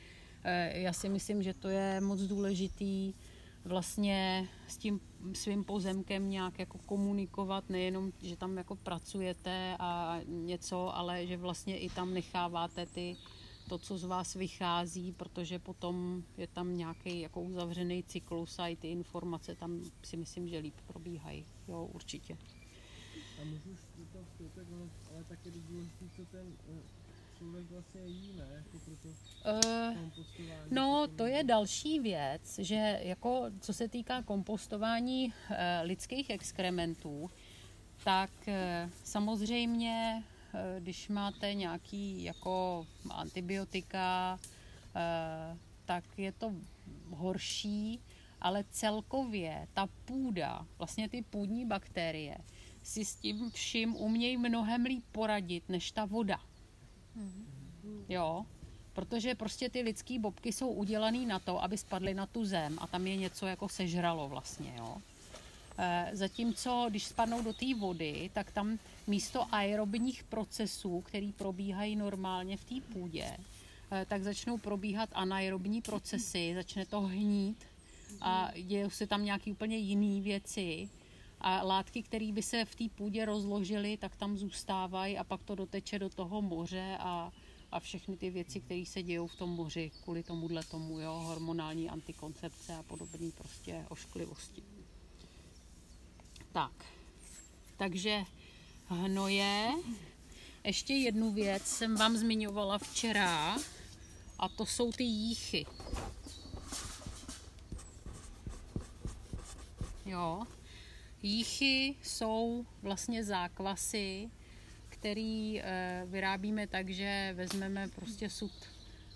eh, já si myslím, že to je moc důležitý vlastně s tím svým pozemkem nějak jako komunikovat, nejenom, že tam jako pracujete a něco, ale že vlastně i tam necháváte ty, to, co z vás vychází, protože potom je tam nějaký jako uzavřený cyklus a i ty informace tam si myslím, že líp probíhají. Jo, určitě. A můžu no, ale tak je důležité, co ten eh, člověk vlastně jí, ne? Jako pro to Uh, kompostování. No, to je další věc, že jako co se týká kompostování eh, lidských exkrementů, tak eh, samozřejmě, eh, když máte nějaký jako antibiotika, eh, tak je to horší, ale celkově ta půda, vlastně ty půdní bakterie, si s tím vším umějí mnohem líp poradit než ta voda. Jo, protože prostě ty lidský bobky jsou udělaný na to, aby spadly na tu zem a tam je něco jako sežralo vlastně, jo. Eh, Zatímco, když spadnou do té vody, tak tam místo aerobních procesů, které probíhají normálně v té půdě, eh, tak začnou probíhat anaerobní procesy, začne to hnít a dějou se tam nějaké úplně jiné věci a látky, které by se v té půdě rozložily, tak tam zůstávají a pak to doteče do toho moře a, a všechny ty věci, které se dějou v tom moři kvůli tomuhle tomu, jo, hormonální antikoncepce a podobné prostě ošklivosti. Tak, takže hnoje. Ještě jednu věc jsem vám zmiňovala včera a to jsou ty jíchy. Jo. Jíchy jsou vlastně zákvasy, který e, vyrábíme tak, že vezmeme prostě sud,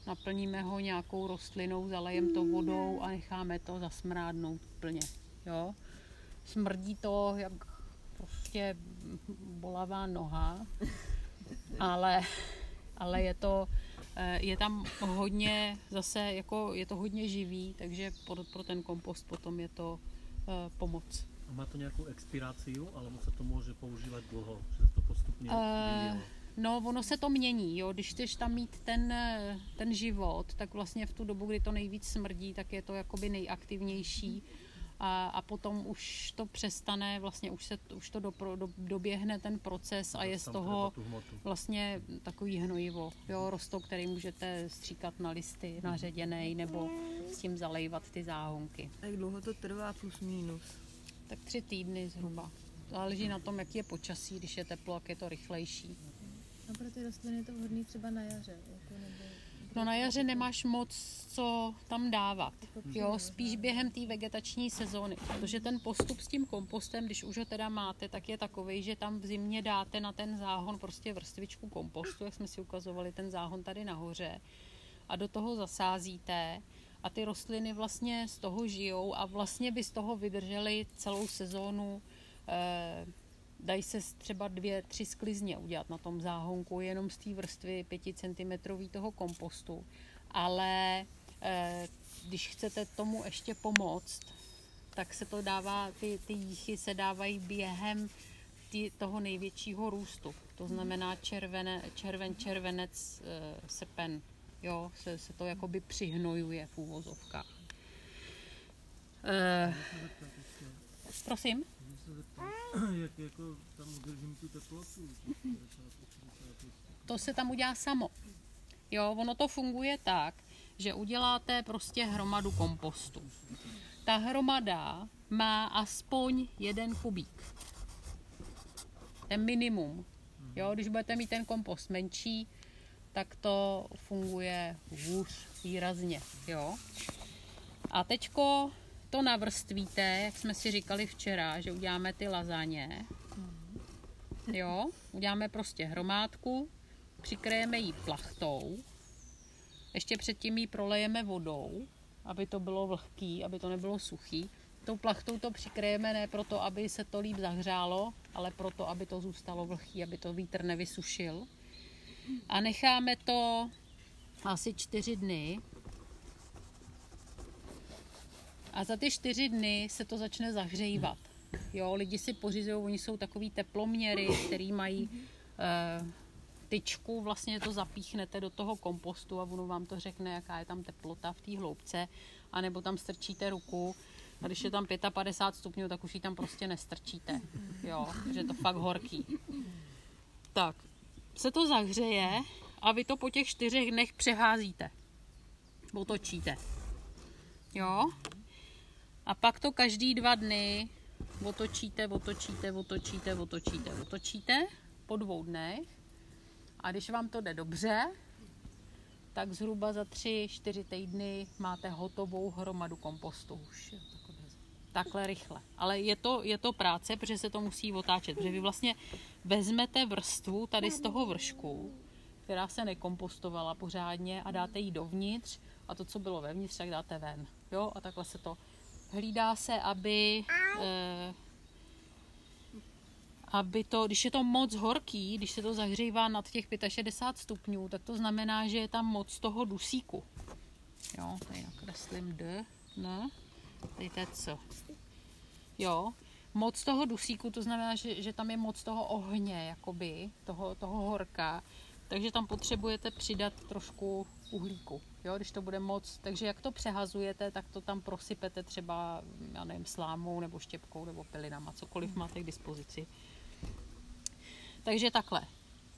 naplníme ho nějakou rostlinou, zalejem to vodou a necháme to zasmrádnout plně. Jo. Smrdí to jak prostě bolavá noha, ale, ale je to, eh, je tam hodně, zase jako je to hodně živý, takže pro, pro ten kompost potom je to uh, pomoc. A má to nějakou expiráciu, alebo se to může používat dlouho, že se to postupně vyvíjelo? No, ono se to mění, jo. Když chceš tam mít ten, eh, ten život, tak vlastně v tu dobu, kdy to nejvíc smrdí, tak je to jakoby nejaktivnější. A, a potom už to přestane, vlastně už, se, už to dopro, do, doběhne ten proces a je z toho vlastně takový hnojivo, jo, rostou, který můžete stříkat na listy, na ředěnej, nebo s tím zalejvat ty záhonky. Jak dlouho to trvá plus minus? Tak tři týdny zhruba. Záleží na tom, jaký je počasí, když je teplo, jak je to rychlejší. A pro ty rostliny je to vhodný třeba na jaře, jako nebo... No na jaře nemáš moc co tam dávat. Jo, spíš během té vegetační sezóny, protože ten postup s tím kompostem, když už ho teda máte, tak je takový, že tam v zimě dáte na ten záhon prostě vrstvičku kompostu, jak jsme si ukazovali ten záhon tady nahoře a do toho zasázíte a ty rostliny vlastně z toho žijou a vlastně by z toho vydržely celou sezónu eh, dají se třeba dvě, tři sklizně udělat na tom záhonku, jenom z té vrstvy 5 cm toho kompostu. Ale eh, když chcete tomu ještě pomoct, tak se to dává, ty, ty jíchy se dávají během tý, toho největšího růstu. To znamená červené, červen, červenec, e, srpen. Jo, se, se to jakoby přihnojuje v úvozovkách. E, prosím? Jak jako tam udržím tu teplotu, těch 50, 80, to se tam udělá samo. Jo, ono to funguje tak, že uděláte prostě hromadu kompostu. Ta hromada má aspoň jeden kubík. Ten minimum. Jo, když budete mít ten kompost menší, tak to funguje hůř výrazně. Jo. A teďko to navrstvíte, jak jsme si říkali včera, že uděláme ty lazaně. Jo, uděláme prostě hromádku, přikryjeme ji plachtou, ještě předtím ji prolejeme vodou, aby to bylo vlhký, aby to nebylo suchý. Tou plachtou to přikryjeme ne proto, aby se to líp zahřálo, ale proto, aby to zůstalo vlhký, aby to vítr nevysušil. A necháme to asi čtyři dny. A za ty čtyři dny se to začne zahřívat. Jo, lidi si pořizují, oni jsou takový teploměry, který mají eh, tyčku, vlastně to zapíchnete do toho kompostu a ono vám to řekne, jaká je tam teplota v té hloubce, anebo tam strčíte ruku a když je tam 55 stupňů, tak už ji tam prostě nestrčíte, jo, že je to fakt horký. Tak, se to zahřeje a vy to po těch čtyřech dnech přeházíte, otočíte, jo, a pak to každý dva dny otočíte, otočíte, otočíte, otočíte, otočíte po dvou dnech. A když vám to jde dobře, tak zhruba za tři, čtyři týdny máte hotovou hromadu kompostu už. Takhle rychle. Ale je to, je to práce, protože se to musí otáčet. Protože vy vlastně vezmete vrstvu tady z toho vršku, která se nekompostovala pořádně a dáte ji dovnitř a to, co bylo vevnitř, tak dáte ven. Jo? A takhle se to hlídá se, aby eh, aby to, když je to moc horký, když se to zahřívá nad těch 65 stupňů, tak to znamená, že je tam moc toho dusíku. Jo, tady nakreslím D, ne, tady to je C. Jo, moc toho dusíku, to znamená, že, že tam je moc toho ohně, jakoby, toho, toho horka, takže tam potřebujete přidat trošku uhlíku. Jo, když to bude moc, takže jak to přehazujete, tak to tam prosypete třeba, já nevím, slámou nebo štěpkou nebo pilinama, cokoliv máte k dispozici. Takže takhle.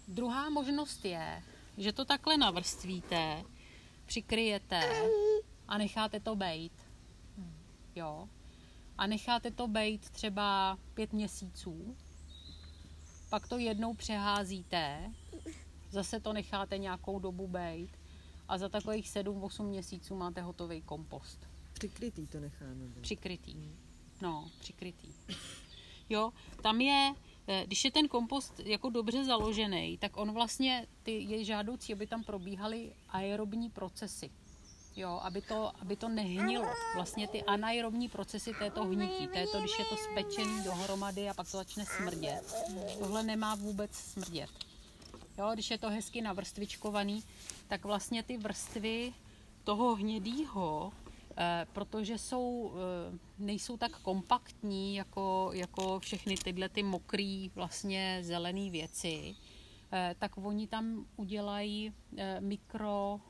Druhá možnost je, že to takhle navrstvíte, přikryjete a necháte to bejt. Jo. A necháte to bejt třeba pět měsíců. Pak to jednou přeházíte, zase to necháte nějakou dobu bejt a za takových 7-8 měsíců máte hotový kompost. Přikrytý to necháme. být. Přikrytý. No, přikrytý. Jo, tam je, eh, když je ten kompost jako dobře založený, tak on vlastně, ty, je žádoucí, aby tam probíhaly aerobní procesy. Jo, aby to, aby to nehnilo. Vlastně ty anaerobní procesy této hnití, to je to, když je to spečený dohromady a pak to začne smrdět. Tohle nemá vůbec smrdět. Jo, když je to hezky navrstvičkovaný, tak vlastně ty vrstvy toho hnědýho, eh, protože jsou, eh, nejsou tak kompaktní jako, jako všechny tyhle ty mokrý vlastně zelené věci, eh, tak oni tam udělají eh, mikro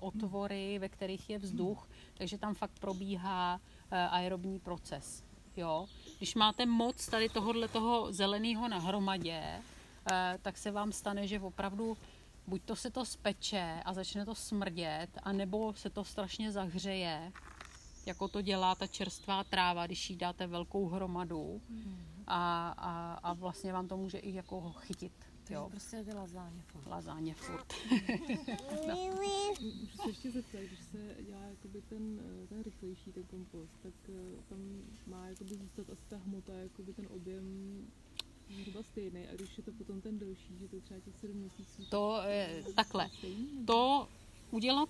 otvory, ve kterých je vzduch, takže tam fakt probíhá eh, aerobní proces. Jo? Když máte moc tady tohohle toho zeleného na hromadě, eh, tak se vám stane, že opravdu buď to se to speče a začne to smrdět, anebo se to strašně zahřeje, jako to dělá ta čerstvá tráva, když jí dáte velkou hromadu a, a, a vlastně vám to může i jako chytit. Takže Jo, prostě ty lazáně. furt. lazáně furt. Můžu se ještě zeptat, když se dělá jakoby ten, eh, ten rychlejší ten kompost, tak eh, tam má jakoby zůstat asi ta hmota, jakoby ten objem zhruba stejný. A když je to potom ten delší, že to třeba těch 7 měsíců, To je takhle. stejný? To udělat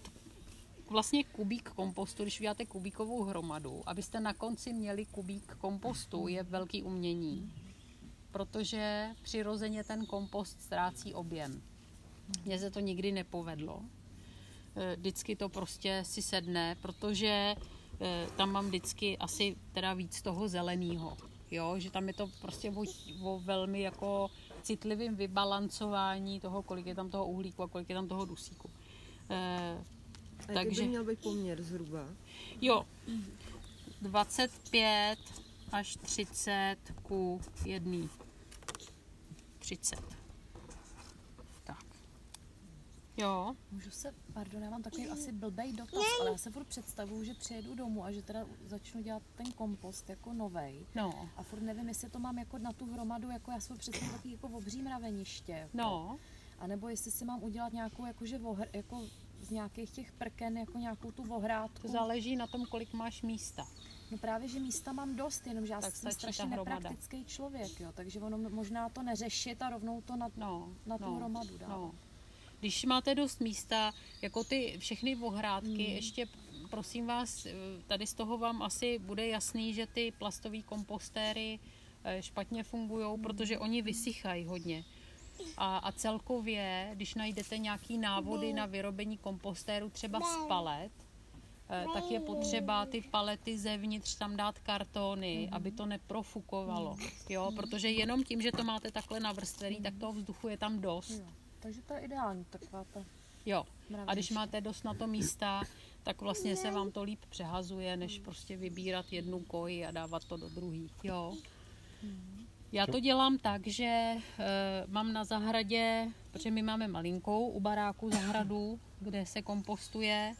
vlastně kubík kompostu, když uděláte kubíkovou hromadu, abyste na konci měli kubík kompostu, je velký umění. Protože přirozeně ten kompost ztrácí objem. Mně se to nikdy nepovedlo. Eh, Vždycky to prostě si sedne, protože eh, tam mám vždycky asi teda víc toho zeleného. Jo, že tam je to prostě o, o velmi jako citlivým vybalancování toho, kolik je tam toho uhlíku a kolik je tam toho dusíku. Eh, A takže- by měl být poměr zhruba? Jo, 25 až 30 ku 1. 30. Tak. Jo, Můžu se, pardon, já mám takový asi blbej dotaz, ale já se furt představuju, že přijedu domů a že teda začnu dělat ten kompost jako novej. no, A furt nevím, jestli to mám jako na tu hromadu, jako já jsem představuju takový jako obří mraveniště. Jako. no, A nebo jestli si mám udělat nějakou jakože vohr, jako z nějakých těch prken, jako nějakou tu vohrátku. to záleží na tom, kolik máš místa. No právě, že místa mám dost, jenomže já Tak jsem strašně nepraktický člověk, jo, takže ono možná to neřešit a rovnou to na, No, na tu no, hromadu dát. no. Když máte dost místa, jako ty všechny ohrádky, ještě prosím vás, eh, tady z toho vám asi bude jasný, že ty plastové kompostéry eh, špatně fungují, protože oni vysychají hodně. A, a celkově, když najdete nějaký návody na vyrobení kompostéru třeba z palet, tak je potřeba ty palety zevnitř tam dát kartony, aby to neprofukovalo. Jo, protože jenom tím, že to máte takhle navrstvený, tak toho vzduchu je tam dost. Jo. Takže to je ideální, taková ta Jo. A když máte dost na to místa, tak vlastně se vám to líp přehazuje, než prostě vybírat jednu koji a dávat to do druhý. Jo. Já to dělám tak, že e, mám na zahradě, protože my máme malinkou u baráku zahradu, kde se kompostuje,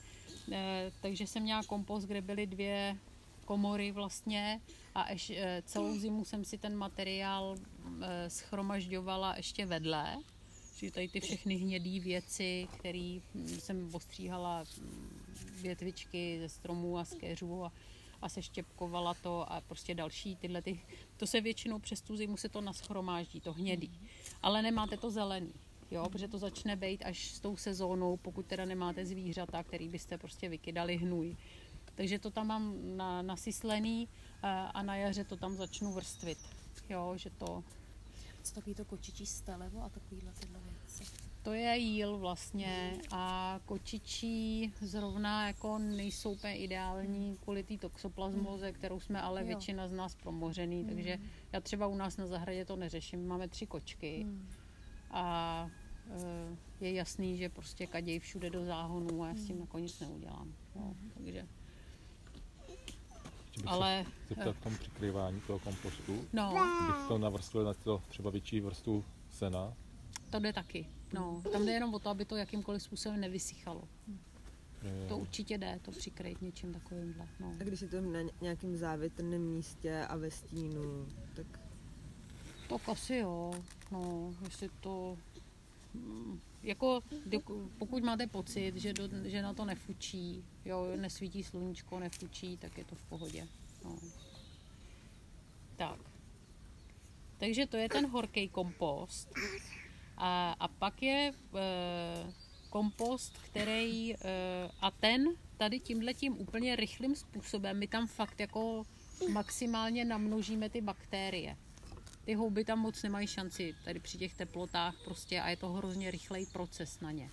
takže jsem měla kompost, kde byly dvě komory vlastně a eš, e, celou zimu jsem si ten materiál e, schromažďovala ještě vedle. Čili tady ty všechny hnědé věci, které jsem ostříhala mm, větvičky ze stromů a z keřů a, a seštěpkovala to a prostě další tyhle ty, to se většinou přes tu zimu se to naschromáždí, to hnědý. Ale nemáte to zelený, jo, protože to začne být až s tou sezónou, pokud teda nemáte zvířata, který byste prostě vykydali hnůj. Takže to tam mám na, nasyslený a, a na jaře to tam začnu vrstvit. Jo, že to, Co takový to kočičí stelevo a takovýhle tyhle věci. To je jíl vlastně a kočičí zrovna jako nejsou úplně ideální kvůli té toxoplasmoze, kterou jsme ale Jo. většina z nás promořený, takže já třeba u nás na zahradě to neřeším. Máme tři kočky Hmm. A eh, je jasný, že prostě kaděj všude do záhonů a já s tím jako nic neudělám. Jo. Takže, Ještě bych ale se zeptat v tom přikrývání toho kompostu, no, bych to navrstvil na to třeba větší vrstvu sena, to jde taky. No, tam jde jenom o to, aby to jakýmkoliv způsobem nevysychalo. že- To určitě jde, to přikryt něčím takovýmhle. No. A když je to na ně- nějakém závětrném místě a ve stínu, tak To asi jo, no, jestli to, mm, jako pokud máte pocit, že, do, že na to nefučí, jo, nesvítí sluníčko, nefučí, tak je to v pohodě. No. Tak. Takže to je ten horký kompost. A, a pak je e, kompost, který, e, a ten tady tímhletím úplně rychlým způsobem, my tam fakt jako maximálně namnožíme ty bakterie ty houby tam moc nemají šanci tady při těch teplotách prostě a je to hrozně rychlej proces na ně.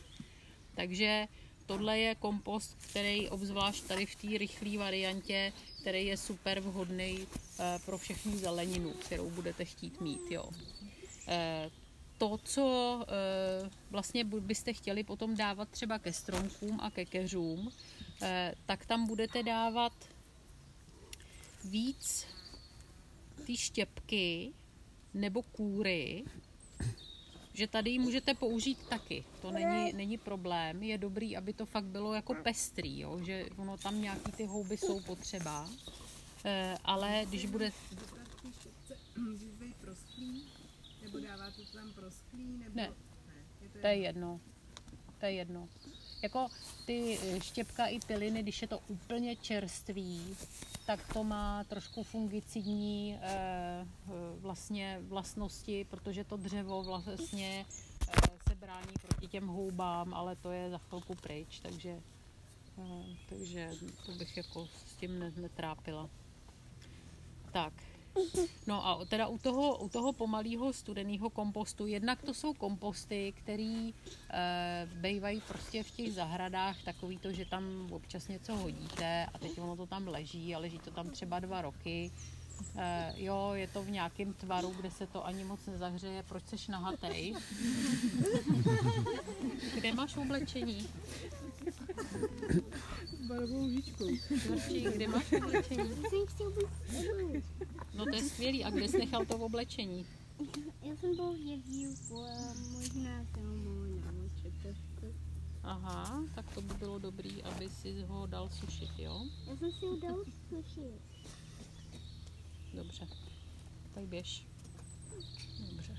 Takže tohle je kompost, který obzvlášť tady v té rychlé variantě, který je super vhodný eh, pro všechny zeleninu, kterou budete chtít mít. Jo. Eh, To, co eh, vlastně byste chtěli potom dávat třeba ke stromkům a ke keřům, tak tam budete dávat víc ty štěpky nebo kůry, že tady ji můžete použít taky. To není, není problém. Je dobrý, aby to fakt bylo jako pestrý, jo? že ono tam nějaký ty houby jsou potřeba. Eh, ale když bude... Nebo dáváte tam prosklý? Nebo... Ne, to je jedno. To je jedno. Jako ty eh, štěpka i piliny, když je to úplně čerstvý, tak to má trošku fungicidní eh, eh, vlastně vlastnosti, protože to dřevo vlastně se brání proti těm houbám, ale to je za chvilku pryč, takže, takže to bych jako s tím ne- netrápila. Tak. No a teda u toho, u toho pomalého studeného kompostu, jednak to jsou komposty, který e, bývají prostě v těch zahradách takový to, že tam občas něco hodíte a teď ono to tam leží a leží to tam třeba dva roky. E, jo, je to v nějakém tvaru, kde se to ani moc nezahřeje. Proč seš nahatej? [LAUGHS] Kde máš oblečení? [LAUGHS] Barvou lžičkou. Zvrčí, kde máš oblečení? Já jsem chtěl být No to je skvělý. A kde jsi nechal to v oblečení? Já jsem byl v jezdílku a možná naučit trošku. Aha, tak to by bylo dobrý, aby si ho dal sušit, jo? Já jsem si ho dal sušit. Dobře. Tak běž. Dobře.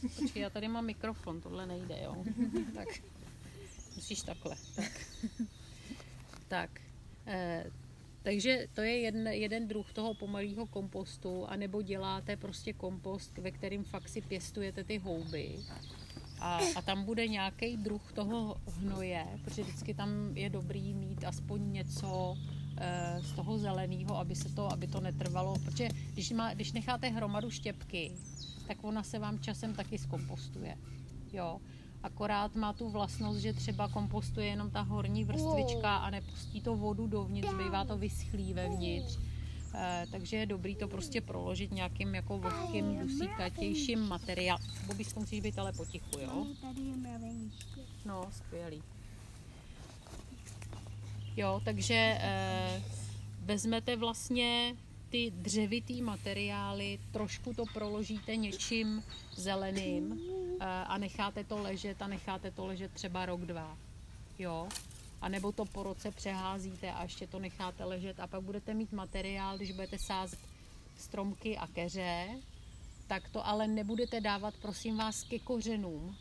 Počkej, já tady mám mikrofon, tohle nejde, jo? tak. Musíš takhle. Tak. [LAUGHS] tak. Eh, takže to je jeden, jeden druh toho pomalého kompostu, anebo děláte prostě kompost, ve kterým fakt si pěstujete ty houby. A, a tam bude nějaký druh toho hnoje, protože vždycky tam je dobrý mít aspoň něco eh, z toho zeleného, aby se to, aby to netrvalo, protože když, má, když necháte hromadu štěpky, tak ona se vám časem taky zkompostuje. Jo. Akorát má tu vlastnost, že třeba kompostuje jenom ta horní vrstvička a nepustí to vodu dovnitř, bývá to vyschlý vevnitř. Eh, takže je dobrý to prostě proložit nějakým jako vlhkým, dusíkatějším materiálem. Bobby, musíš být ale potichu, jo? No, skvělý. Jo, takže eh, vezmete vlastně ty dřevitý materiály, trošku to proložíte něčím zeleným eh, a necháte to ležet a necháte to ležet třeba rok, dva. Jo? A nebo to po roce přeházíte a ještě to necháte ležet a pak budete mít materiál, když budete sázet stromky a keře, tak to ale nebudete dávat, prosím vás, ke kořenům,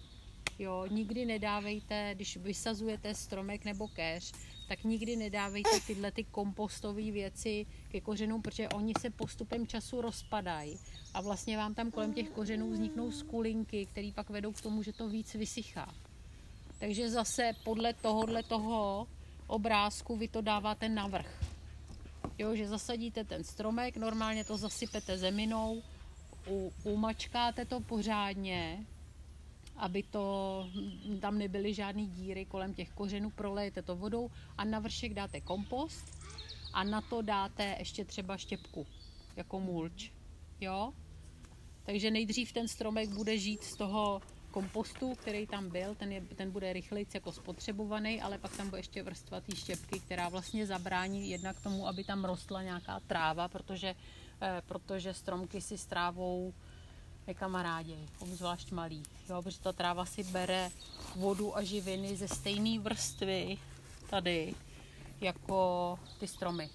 Jo, nikdy nedávejte, když vysazujete stromek nebo keř, tak nikdy nedávejte tyhle ty kompostové věci ke kořenům, protože oni se postupem času rozpadají a vlastně vám tam kolem těch kořenů vzniknou skulinky, které pak vedou k tomu, že to víc vysychá. Takže zase podle tohohle toho obrázku vy to dáváte navrch. Jo, že zasadíte ten stromek, normálně to zasypete zeminou, umačkáte to pořádně, aby to, tam nebyly žádné díry kolem těch kořenů, prolejete to vodou a na vršek dáte kompost a na to dáte ještě třeba štěpku, jako mulč. Jo? Takže nejdřív ten stromek bude žít z toho kompostu, který tam byl, ten, je, ten bude rychleji jako spotřebovaný, ale pak tam bude ještě vrstva té štěpky, která vlastně zabrání jednak tomu, aby tam rostla nějaká tráva, protože, eh, protože stromky si s trávou nekamaráděj, obzvlášť malý. Jo, protože ta tráva si bere vodu a živiny ze stejné vrstvy tady, jako ty stromy.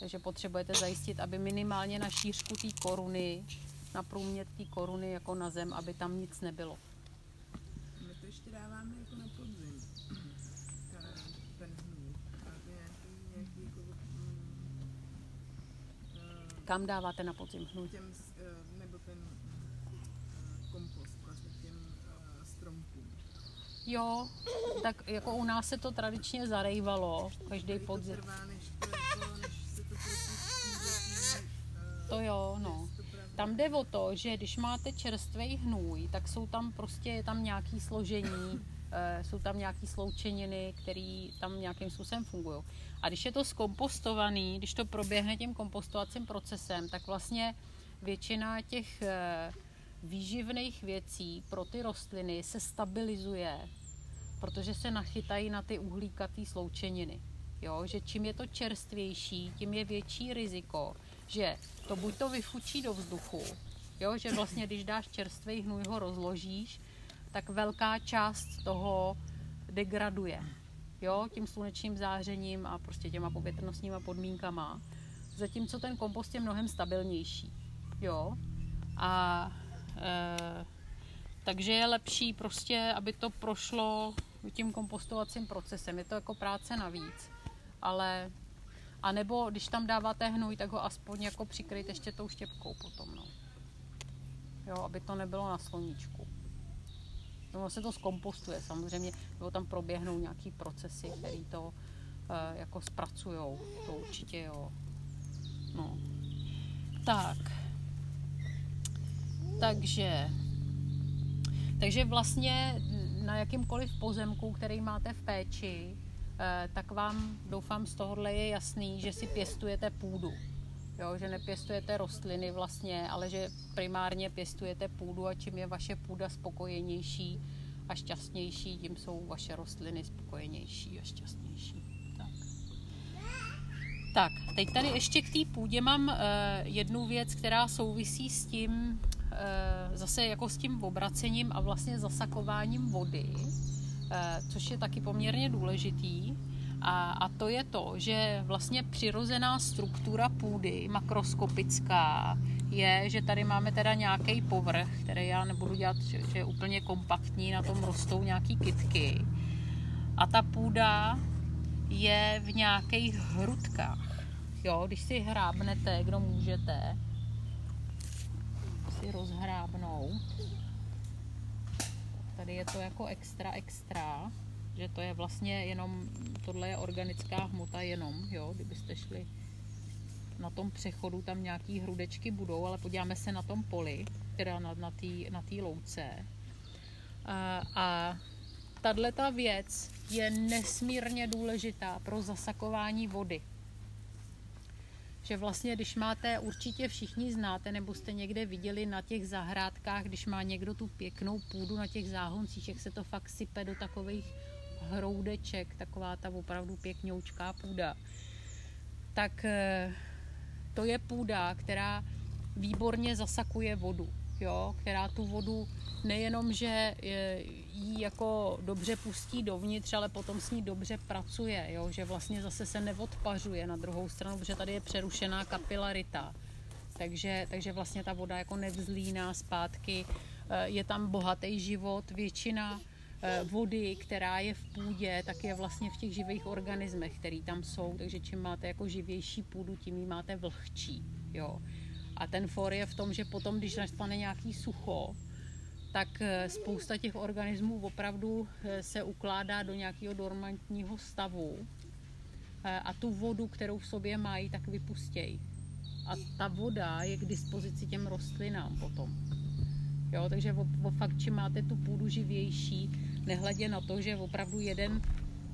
Takže potřebujete zajistit, aby minimálně na šířku té koruny, na průměr té koruny jako na zem, aby tam nic nebylo. My to ještě dáváme jako na podzim. Jako, Kam dáváte na podzim hnůj? těm, s- eh, nebo ten eh, kompost vlastně těm eh, stromkům. Jo, tak jako u nás se to tradičně zarejvalo, každý podzim. to jo, no. Tam jde o to, že když máte čerstvý hnůj, tak jsou tam prostě, je tam nějaký složení, eh, jsou tam nějaký sloučeniny, které tam nějakým způsobem fungují. A když je to skompostovaný, když to proběhne tím kompostovacím procesem, tak vlastně většina těch eh, výživných věcí pro ty rostliny se stabilizuje, protože se nachytají na ty uhlíkatý sloučeniny. Jo, že čím je to čerstvější, tím je větší riziko, že to buď to vyfučí do vzduchu, jo, že vlastně když dáš čerstvý hnůj, ho rozložíš, tak velká část toho degraduje, jo, tím slunečním zářením a prostě těma povětrnostníma podmínkama. Zatímco ten kompost je mnohem stabilnější, jo. A takže je lepší prostě, aby to prošlo tím kompostovacím procesem. Je to jako práce navíc, ale a nebo když tam dáváte hnůj, tak ho aspoň jako přikryjte ještě tou štěpkou potom, no. Jo, aby to nebylo na sluníčku. No, se to zkompostuje samozřejmě, nebo tam proběhnou nějaký procesy, které to e, jako zpracujou. To určitě jo. No. Tak. Takže takže vlastně na jakýmkoliv pozemku, který máte v péči, eh, tak vám doufám z tohohle je jasný, že si pěstujete půdu. Jo, že nepěstujete rostliny vlastně, ale že primárně pěstujete půdu a čím je vaše půda spokojenější a šťastnější, tím jsou vaše rostliny spokojenější a šťastnější. Tak. Tak, teď tady ještě k té půdě mám uh, jednu věc, která souvisí s tím, zase jako s tím obracením a vlastně zasakováním vody, uh, což je taky poměrně důležitý. A, a to je to, že vlastně přirozená struktura půdy, makroskopická, je, že tady máme teda nějaký povrch, který já nebudu dělat, že, že je úplně kompaktní, na tom rostou nějaký kytky. A ta půda je v nějakých hrudkách. Jo, když si hrábnete, kdo můžete, si rozhrábnout. Tady je to jako extra, extra, že to je vlastně jenom, tohle je organická hmota jenom, jo, kdybyste šli na tom přechodu, tam nějaký hrudečky budou, ale podíváme se na tom poli, teda na, na té na tý louce. A, a tahle ta věc je nesmírně důležitá pro zasakování vody. Že vlastně, když máte, určitě všichni znáte, nebo jste někde viděli na těch zahrádkách, když má někdo tu pěknou půdu na těch záhoncích, jak se to fakt sype do takových hroudeček, taková ta opravdu pěkňoučká půda. Tak eh, to je půda, která výborně zasakuje vodu, jo? která tu vodu nejenom, že ji jako dobře pustí dovnitř, ale potom s ní dobře pracuje, jo? že vlastně zase se neodpařuje na druhou stranu, protože tady je přerušená kapilarita. Takže, takže vlastně ta voda jako nevzlíná zpátky, Eh, je tam bohatý život, většina eh, vody, která je v půdě, tak je vlastně v těch živých organismech, které tam jsou, takže čím máte jako živější půdu, tím ji máte vlhčí, jo. A ten for je v tom, že potom, když nastane nějaký sucho, tak eh, spousta těch organismů opravdu eh, se ukládá do nějakého dormantního stavu eh, a tu vodu, kterou v sobě mají, tak vypustějí. A ta voda je k dispozici těm rostlinám potom. Jo, takže o, o fakt, čím máte tu půdu živější, nehledě na to, že opravdu jeden,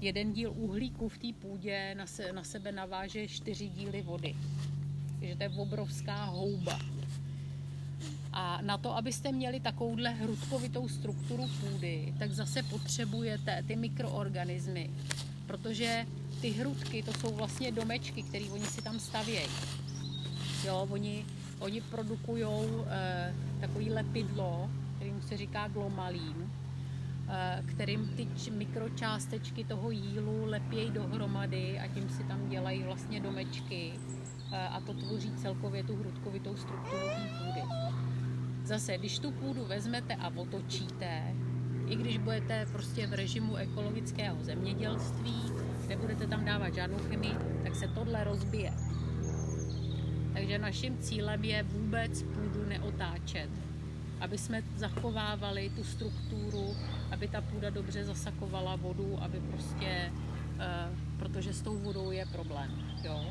jeden díl uhlíku v té půdě na, se, na sebe naváže čtyři díly vody. Takže to je obrovská houba. A na to, abyste měli takovouhle hrudkovitou strukturu půdy, tak zase potřebujete ty mikroorganismy, protože ty hrudky to jsou vlastně domečky, které oni si tam stavějí. Jo, oni, oni produkují eh, takový lepidlo, kterým se říká glomalín, eh, kterým ty č- mikročástečky toho jílu lepějí dohromady a tím si tam dělají vlastně domečky eh, a to tvoří celkově tu hrudkovitou strukturu půdy. Zase, když tu půdu vezmete a otočíte, i když budete prostě v režimu ekologického zemědělství, nebudete tam dávat žádnou chemii, tak se tohle rozbije. Takže naším cílem je vůbec půdu neotáčet, aby jsme zachovávali tu strukturu, aby ta půda dobře zasakovala vodu, aby prostě, eh, protože s tou vodou je problém, jo.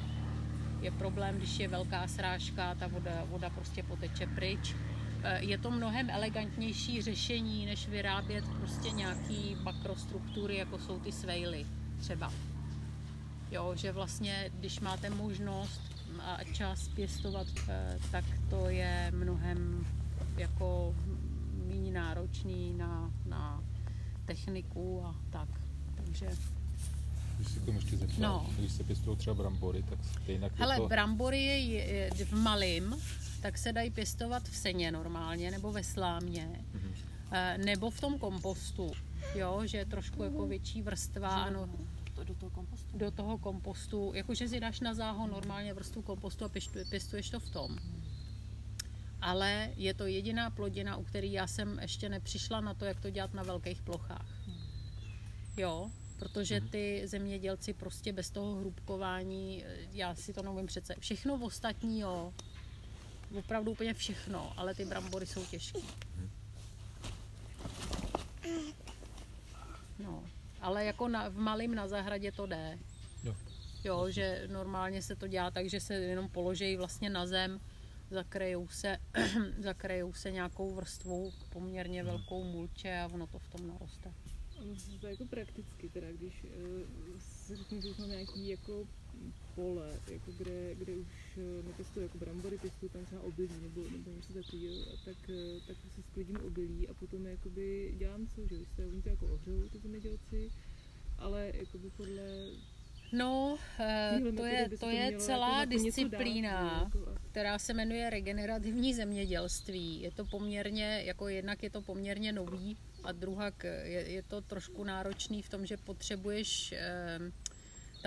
Je problém, když je velká srážka, ta voda, voda prostě poteče pryč. Eh, Je to mnohem elegantnější řešení, než vyrábět prostě nějaký makrostruktury, jako jsou ty svejly třeba. Jo, že vlastně, když máte možnost a čas pěstovat, eh, tak to je mnohem jako méně náročný na, na techniku a tak. Takže, Když si k tomu ještě zeptám, No. když se pěstují třeba brambory, tak stejně hele, je to... brambory je, je v malým, tak se dají pěstovat v seně normálně, nebo ve slámě, Mhm. eh, nebo v tom kompostu, jo, že je trošku jako větší vrstva, ano, To do toho kompostu. do toho kompostu, jakože si dáš na záhon normálně vrstvu kompostu a pěstuje, pěstuješ to v tom. Ale je to jediná plodina, u který já jsem ještě nepřišla na to, jak to dělat na velkých plochách. Jo, protože ty zemědělci prostě bez toho hrubkování, já si to neumím přece. Všechno ostatní, jo, opravdu úplně všechno, ale ty brambory jsou těžké. No, ale jako na, v malém na zahradě to jde. Jo. Jo, že normálně se to dělá tak, že se jenom položejí vlastně na zem, zakrejou se, [CLEARS THROAT] zakrejou se nějakou vrstvou poměrně velkou mulče a ono to v tom naroste. To jako prakticky, teda když uh, si řeknu, že mám nějaký jako pole, jako kde, kde už uh, nepěstuju jako brambory, pěstuju tam třeba obilí nebo, nebo něco takového, tak, uh, tak si sklidím obilí a potom jakoby dělám co, že jste, oni to jako ohřejou ty zemědělci, ale jakoby podle No, eh, to je, se to je celá jako dát, disciplína, jako která se jmenuje regenerativní zemědělství. Je to poměrně, jako jednak je to poměrně nový a druhak je, je to trošku náročný v tom, že potřebuješ, eh,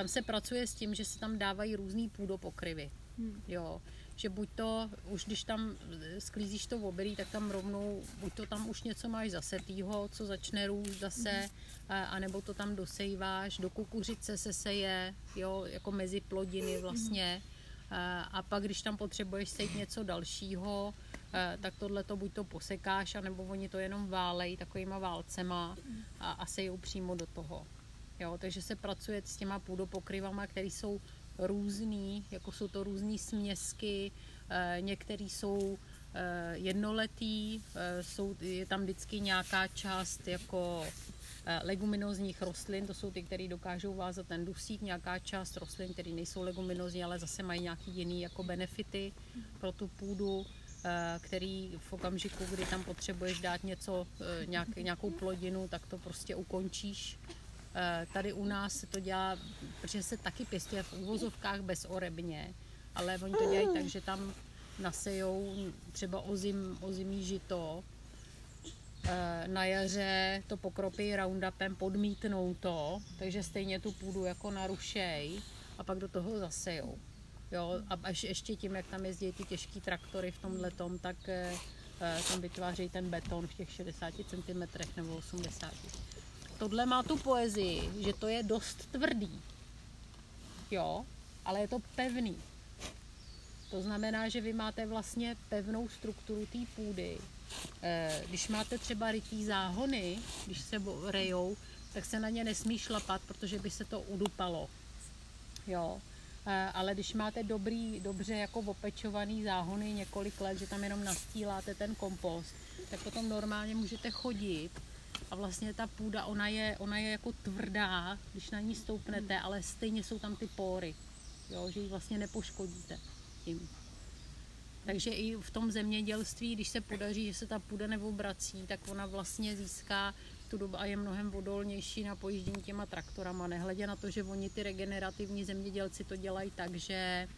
tam se pracuje s tím, že se tam dávají různý půdopokryvy. Hmm. Jo, že buď to, už když tam sklízíš to obilí, tak tam rovnou, buď to tam už něco máš zasetýho, co začne růst zase, a, anebo to tam dosejváš, do kukuřice se seje, jo, jako mezi plodiny vlastně. A, a pak, když tam potřebuješ sejít něco dalšího, tak tohle to buď to posekáš, anebo oni to jenom válejí takovýma válcema a, a sejou přímo do toho. Jo, takže se pracuje s těma půdopokryvama, které jsou různý, jako jsou to různé směsky, eh, některý jsou eh, jednoletý, eh, jsou, je tam vždycky nějaká část jako leguminózních rostlin, to jsou ty, které dokážou vázat ten dusík, nějaká část rostlin, které nejsou leguminózní, ale zase mají nějaký jiný jako benefity pro tu půdu, který v okamžiku, kdy tam potřebuješ dát něco, nějak, nějakou plodinu, tak to prostě ukončíš. Eh, Tady u nás se to dělá, protože se taky pěstuje v úvozovkách bezorebně, ale oni to dělají tak, že tam nasejou třeba ozim, ozimí žito, eh, na jaře to pokropí roundupem, podmítnou to, takže stejně tu půdu jako narušej a pak do toho zasejou. Jo, a až ještě tím, jak tam jezdí ty těžké traktory v tom, tak eh, tam vytvářejí ten beton v těch 60 cm nebo 80 tohle má tu poezii, že to je dost tvrdý. Jo, ale je to pevný. To znamená, že vy máte vlastně pevnou strukturu té půdy. Eh, Když máte třeba rytý záhony, když se rejou, tak se na ně nesmí šlapat, protože by se to udupalo. Jo. Eh, Ale když máte dobrý, dobře jako opečovaný záhony několik let, že tam jenom nastíláte ten kompost, tak potom normálně můžete chodit a vlastně ta půda, ona je, ona je jako tvrdá, když na ní stoupnete, ale stejně jsou tam ty pory, jo, že ji vlastně nepoškodíte tím. Takže i v tom zemědělství, když se podaří, že se ta půda neobrací, tak ona vlastně získá tu dobu a je mnohem odolnější na pojíždění těma traktorama. Nehledě na to, že oni ty regenerativní zemědělci to dělají tak, že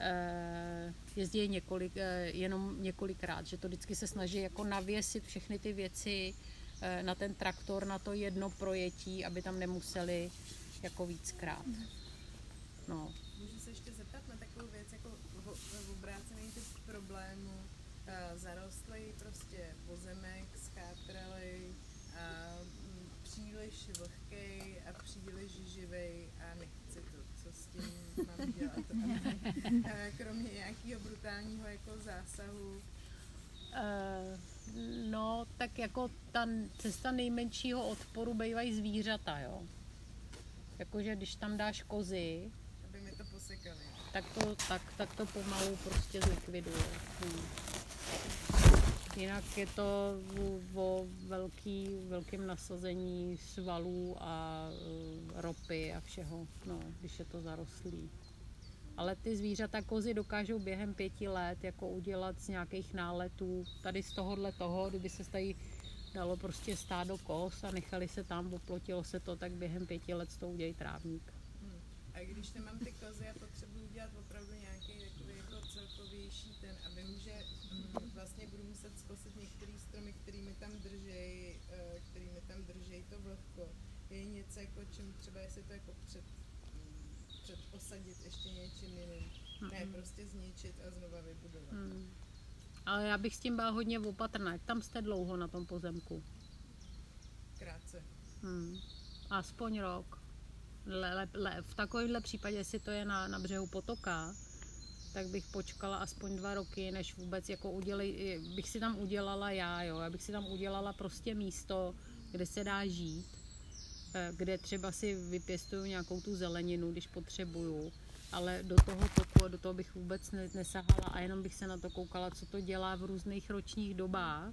eh, jezdí několik, eh, jenom několikrát, že to vždycky se snaží jako navěsit všechny ty věci na ten traktor, na to jedno projetí, aby tam nemuseli jako víckrát. No. Můžu se ještě zeptat na takovou věc, jako v, v obrácený typ problému. Uh, zarostlý prostě pozemek, skátralej, a mm, příliš vlhkej a příliš živej a nechci to, co s tím mám dělat. [LAUGHS] A kromě nějakého brutálního jako zásahu, Eh, No, tak jako ta cesta nejmenšího odporu bývají zvířata, jo. Jakože když tam dáš kozy, aby mi to posekali. tak to, tak, tak to pomalu prostě zlikviduje. Hmm. Jinak je to o- velký, velkém nasazení svalů a eh, ropy a všeho, no, když je to zarostlý. Ale ty zvířata kozy dokážou během pěti let jako udělat z nějakých náletů, tady z tohohle toho, kdyby se tady dalo prostě stádo kos a nechali se tam, oplotilo se to, tak během pěti let toho udělají trávník. Hmm. A když nemám ty kozy a potřebuji udělat opravdu nějaký takový jako celkovější ten a vím, že mm, vlastně budu muset zkosit některé stromy, který mi tam držej, eh, který mi tam držej to vlhko. Je něco jako čím třeba, jestli to jako před osadit ještě něčím jiným. Ne, Mhm. prostě zničit a znova vybudovat. Hmm. Ale já bych s tím byla hodně opatrná. Tam jste dlouho na tom pozemku? Krátce. Hmm. Aspoň rok. Le, le, le, v takovémhle případě, jestli to je na, na břehu potoka, tak bych počkala aspoň dva roky, než vůbec jako udělej, bych si tam udělala já, jo. Já bych si tam udělala prostě místo, kde se dá žít, kde třeba si vypěstuju nějakou tu zeleninu, když potřebuju, ale do toho toku do toho bych vůbec ne, nesahala a jenom bych se na to koukala, co to dělá v různých ročních dobách,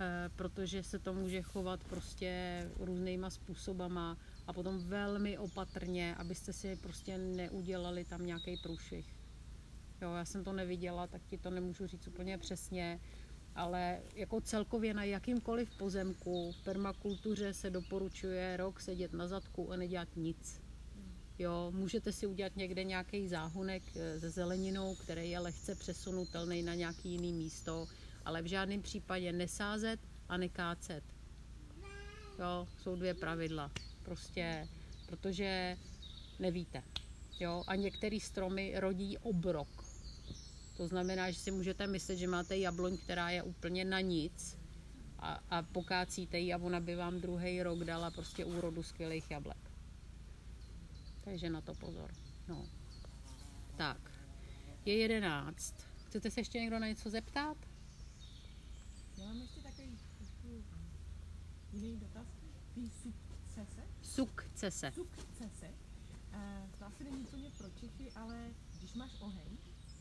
eh, protože se to může chovat prostě různýma způsobama a potom velmi opatrně, abyste si prostě neudělali tam nějaký průšvih. Jo, já jsem to neviděla, tak ti to nemůžu říct úplně přesně, ale jako celkově na jakýmkoliv pozemku v permakultuře se doporučuje rok sedět na zadku a nedělat nic. Jo, můžete si udělat někde nějaký záhonek eh, se zeleninou, který je lehce přesunutelný na nějaký jiný místo, ale v žádném případě nesázet a nekácet. Jo, jsou dvě pravidla. Prostě, protože nevíte. Jo, a některé stromy rodí obrok. To znamená, že si můžete myslet, že máte jabloň, která je úplně na nic a, a pokácíte ji a ona by vám druhý rok dala prostě úrodu skvělých jablek. Takže na to pozor. No. Tak, je jedenáct. Chcete se ještě někdo na něco zeptat? Já mám ještě takový jiný dotaz. Ty sukcese? Sukcese. Sukcese. Uh, to asi není úplně pro Čechy, ale když máš oheň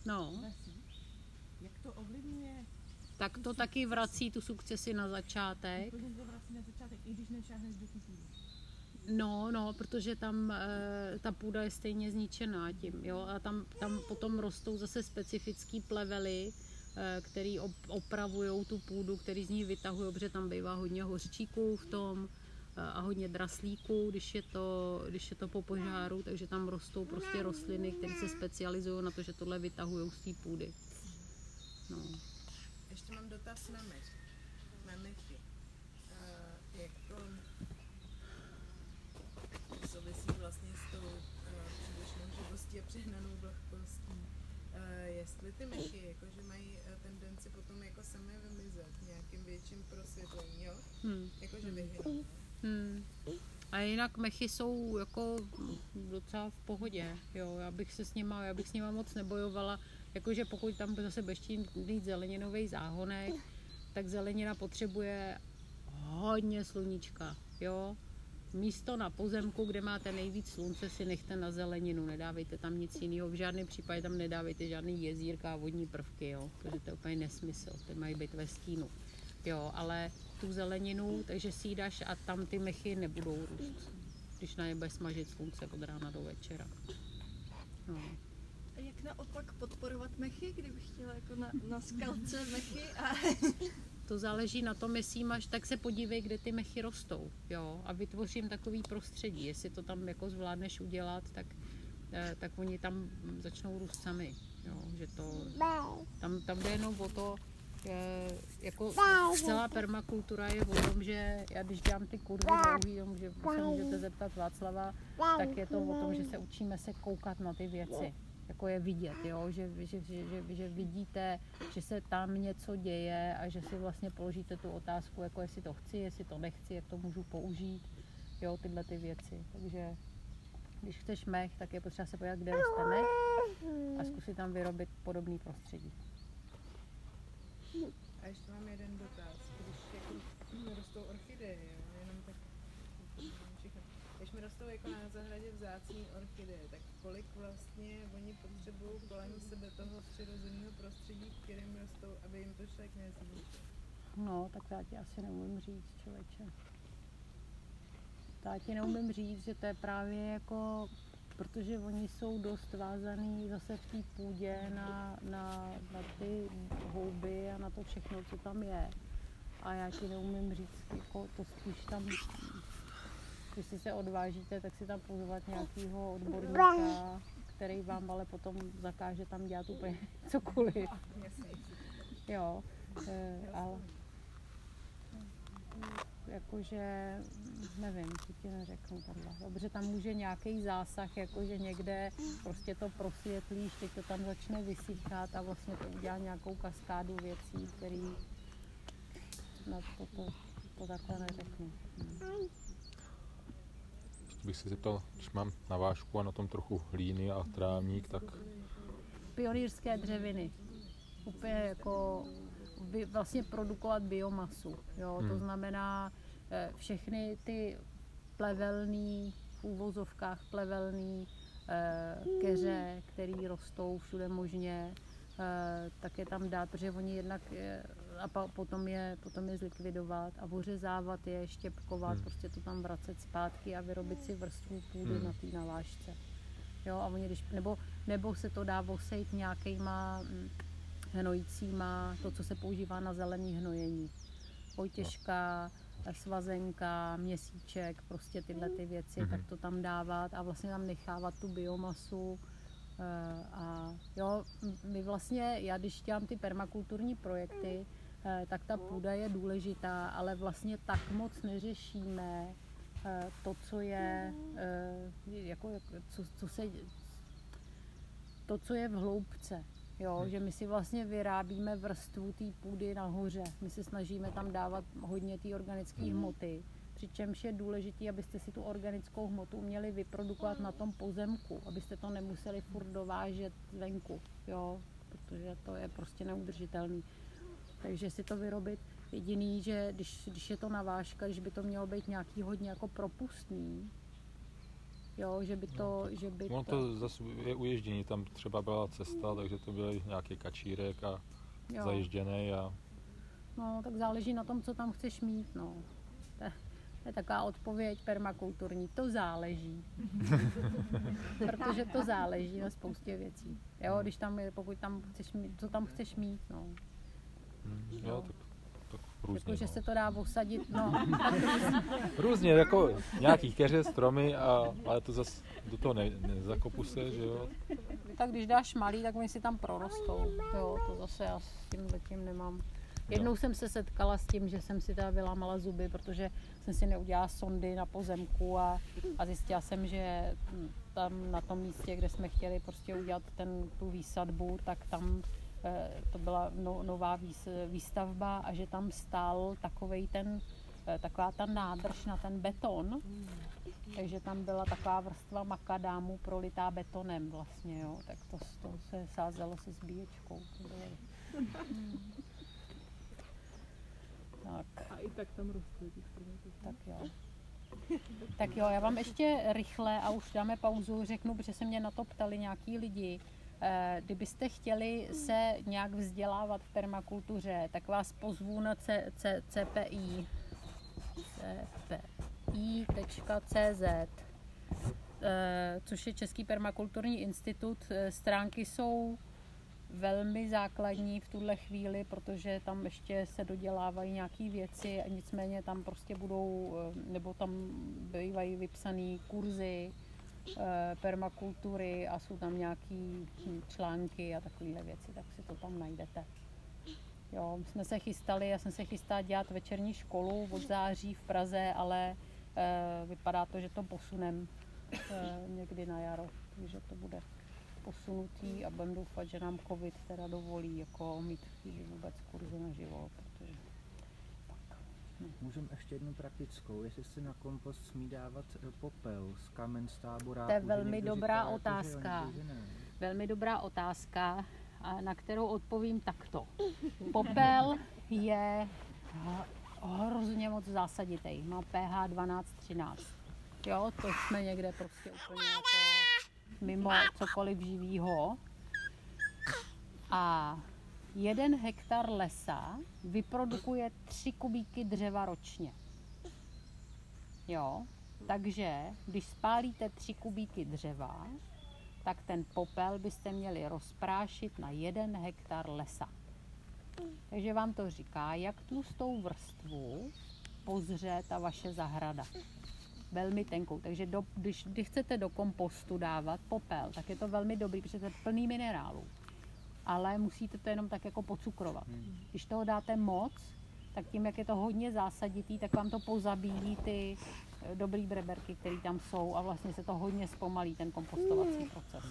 No. jak to ovlivňuje, Tak to taky vrací tu sukcesi na začátek. úplně to vrací na začátek, i když nešáhneš do. No, no, protože tam e, ta půda je stejně zničená tím, jo, a tam, tam potom rostou zase specifický plevely, e, který op, opravují tu půdu, který z ní vytahují, protože tam bývá hodně hořčíků v tom a hodně draslíků, když je to, když je to po požáru, takže tam rostou prostě rostliny, které se specializují na to, že tohle vytahují z té půdy. No. Ještě mám dotaz na mech. Na mechy. Uh, jak to souvisí vlastně s tou uh, přílišnou živostí a přehnanou vlhkostí. Uh, jestli ty mechy jakože mají uh, tendenci potom jako samé vymizet nějakým větším prosvětlení, jo? Hmm. Jakože vyhynou. Hmm. A jinak mechy jsou jako docela v pohodě, jo, já bych se s nima, já bych s nima moc nebojovala, jakože pokud tam zase budeš chtít mít zeleninový záhonek, tak zelenina potřebuje hodně sluníčka, jo. Místo na pozemku, kde máte nejvíc slunce, si nechte na zeleninu, nedávejte tam nic jiného, v žádném případě tam nedávejte žádný jezírka a vodní prvky, jo, protože to je úplně nesmysl, ty mají být ve stínu. Jo, ale tu zeleninu, takže si ji dáš a tam ty mechy nebudou růst, když na ně bude smažit slunce od rána do večera. No. A jak naopak podporovat mechy, kdybych chtěla jako na, na skalce mechy a To záleží na tom, jestli máš, tak se podívej, kde ty mechy rostou, jo, a vytvořím takový prostředí. Jestli to tam jako zvládneš udělat, tak, eh, tak oni tam začnou růst sami, jo, že to, tam, tam jde jenom o to, jako celá permakultura je o tom, že já když dělám ty kurzy dlouhý, že se můžete zeptat Václava, tak je to o tom, že se učíme se koukat na ty věci jako je vidět, jo? Že, že, že, že, že vidíte, že se tam něco děje a že si vlastně položíte tu otázku, jako jestli to chci, jestli to nechci, jak to můžu použít, jo, tyhle ty věci. Takže když chceš mech, tak je potřeba se podívat, kde roste mech a zkusit tam vyrobit podobný prostředí. A ještě mám jeden dotaz. Když jako rostou orchideje, jenom tak všechno. Když mi rostou jako na zahradě vzácní orchideje, tak kolik vlastně oni potřebují kolem sebe toho přirozeného prostředí, v kterém rostou, aby jim to člověk nezničil? No, tak já ti asi neumím říct, člověče. Já ti neumím říct, že to je právě jako, protože oni jsou dost vázaný zase v té půdě na, na, na ty houby a na to všechno, co tam je. A já ti neumím říct, jako to spíš tam, když se odvážíte, tak si tam pozvat nějakého odborníka, který vám ale potom zakáže tam dělat úplně [LAUGHS] cokoliv. Jo, eh, ale jakože, nevím, co ti neřeknu tohle. Dobře, tam může nějaký zásah, jakože někde prostě to prosvětlíš, teď to tam začne vysychat a vlastně to udělá nějakou kaskádu věcí, který na to, to, to takhle neřeknu. Hmm. Ještě bych se zeptal, když mám na vášku a na tom trochu hlíny a trávník, tak Pionýrské dřeviny. Úplně jako vlastně produkovat biomasu. Jo? To Hmm. znamená eh, všechny ty plevelný, v úvozovkách plevelný eh, keře, které rostou všude možně, eh, tak je tam dát, protože oni jednak a potom je, potom je zlikvidovat a ořezávat je, štěpkovat, Hmm. prostě to tam vracet zpátky a vyrobit si vrstvu půdy Hmm. na té navážce. Jo, a oni když, nebo, nebo se to dá osejt nějakýma mm, hnojícíma, to, co se používá na zelený hnojení. Vojtěžka, svazenka, měsíček, prostě tyhle ty věci, Mhm. tak to tam dávat a vlastně tam nechávat tu biomasu. eh, A jo, my vlastně, já když dělám ty permakulturní projekty, eh, tak ta půda je důležitá, ale vlastně tak moc neřešíme eh, to, co je, jako- co, co se, to, co je v hloubce. Jo, že my si vlastně vyrábíme vrstvu té půdy nahoře. My se snažíme tam dávat hodně té organické hmoty. Přičemž je důležité, abyste si tu organickou hmotu měli vyprodukovat na tom pozemku, abyste to nemuseli furt dovážet venku, jo, protože to je prostě neudržitelný. Takže si to vyrobit jediný, že když, když je to navážka, když by to mělo být nějaký hodně jako propustný, jo, že by to, že by ono to zase je uježdění, tam třeba byla cesta, takže to byl nějaký kačírek a Jo. zaježděný a No, tak záleží na tom, co tam chceš mít, no. To, je- to je taková odpověď permakulturní. To záleží. [LAUGHS] Protože to záleží na spoustě věcí. Jo, když tam je, pokud tam chceš mít, co tam chceš mít, no. hm, jo, tak, tak různě. Jako, že no. se to dá osadit, no. [LAUGHS] Různě, jako nějaký keře, stromy, a, ale to zase do toho ne, nezakopu se, že jo. tak když dáš malý, tak oni si tam prorostou. Jo, to zase já s tím zatím nemám. Jednou jsem se setkala s tím, že jsem si teda vylámala zuby, protože jsem si neudělala sondy na pozemku a, a zjistila jsem, že tam na tom místě, kde jsme chtěli prostě udělat ten, tu výsadbu, tak tam to byla no, nová výs, výstavba a že tam stál takovej ten, eh, taková ta nádrž na ten beton, takže tam byla taková vrstva makadámu prolitá betonem vlastně, jo. Tak to, to se sázelo se zbíječkou. To bylo. Tak, A i tak tam stromy. tak jo. Tak jo, já vám ještě rychle, a už dáme pauzu, řeknu, protože se mě na to ptali nějaký lidi. Eh, Kdybyste chtěli se nějak vzdělávat v permakultuře, tak vás pozvu na C, C, CPI. CPI.cz eh, což je Český permakulturní institut. Eh, Stránky jsou velmi základní v tuhle chvíli, protože tam ještě se dodělávají nějaké věci nicméně tam prostě budou, nebo tam bývají vypsané kurzy permakultury a jsou tam nějaký články a takovéhle věci, tak si to tam najdete. Jo, jsme se chystali, já jsem se chystala dělat večerní školu od září v Praze, ale e, vypadá to, že to posunem e, někdy na jaro, takže to bude posunutý a budeme doufat, že nám covid teda dovolí jako mít chvíli vůbec kurzy naživo, protože Můžeme ještě jednu praktickou, jestli se na kompost smí dávat eh, popel z kamen z tábora. To je velmi dobrá otázka. Velmi dobrá otázka, na kterou odpovím takto. Popel je h- hrozně moc zásaditý. Má pH 12-13. Jo, to jsme někde prostě úplně jako mimo cokoliv živýho. A jeden hektar lesa vyprodukuje 3 kubíky dřeva ročně. Jo, takže když spálíte 3 kubíky dřeva, tak ten popel byste měli rozprášit na jeden hektar lesa. Takže vám to říká, jak tlustou vrstvu pozře ta vaše zahrada. Velmi tenkou. Takže do, když, když chcete do kompostu dávat popel, tak je to velmi dobrý, protože to je plný minerálů. Ale musíte to jenom tak jako pocukrovat. Když toho dáte moc, tak tím, jak je to hodně zásaditý, tak vám to pozabíjí ty eh, dobrý breberky, které tam jsou a vlastně se to hodně zpomalí, ten kompostovací proces.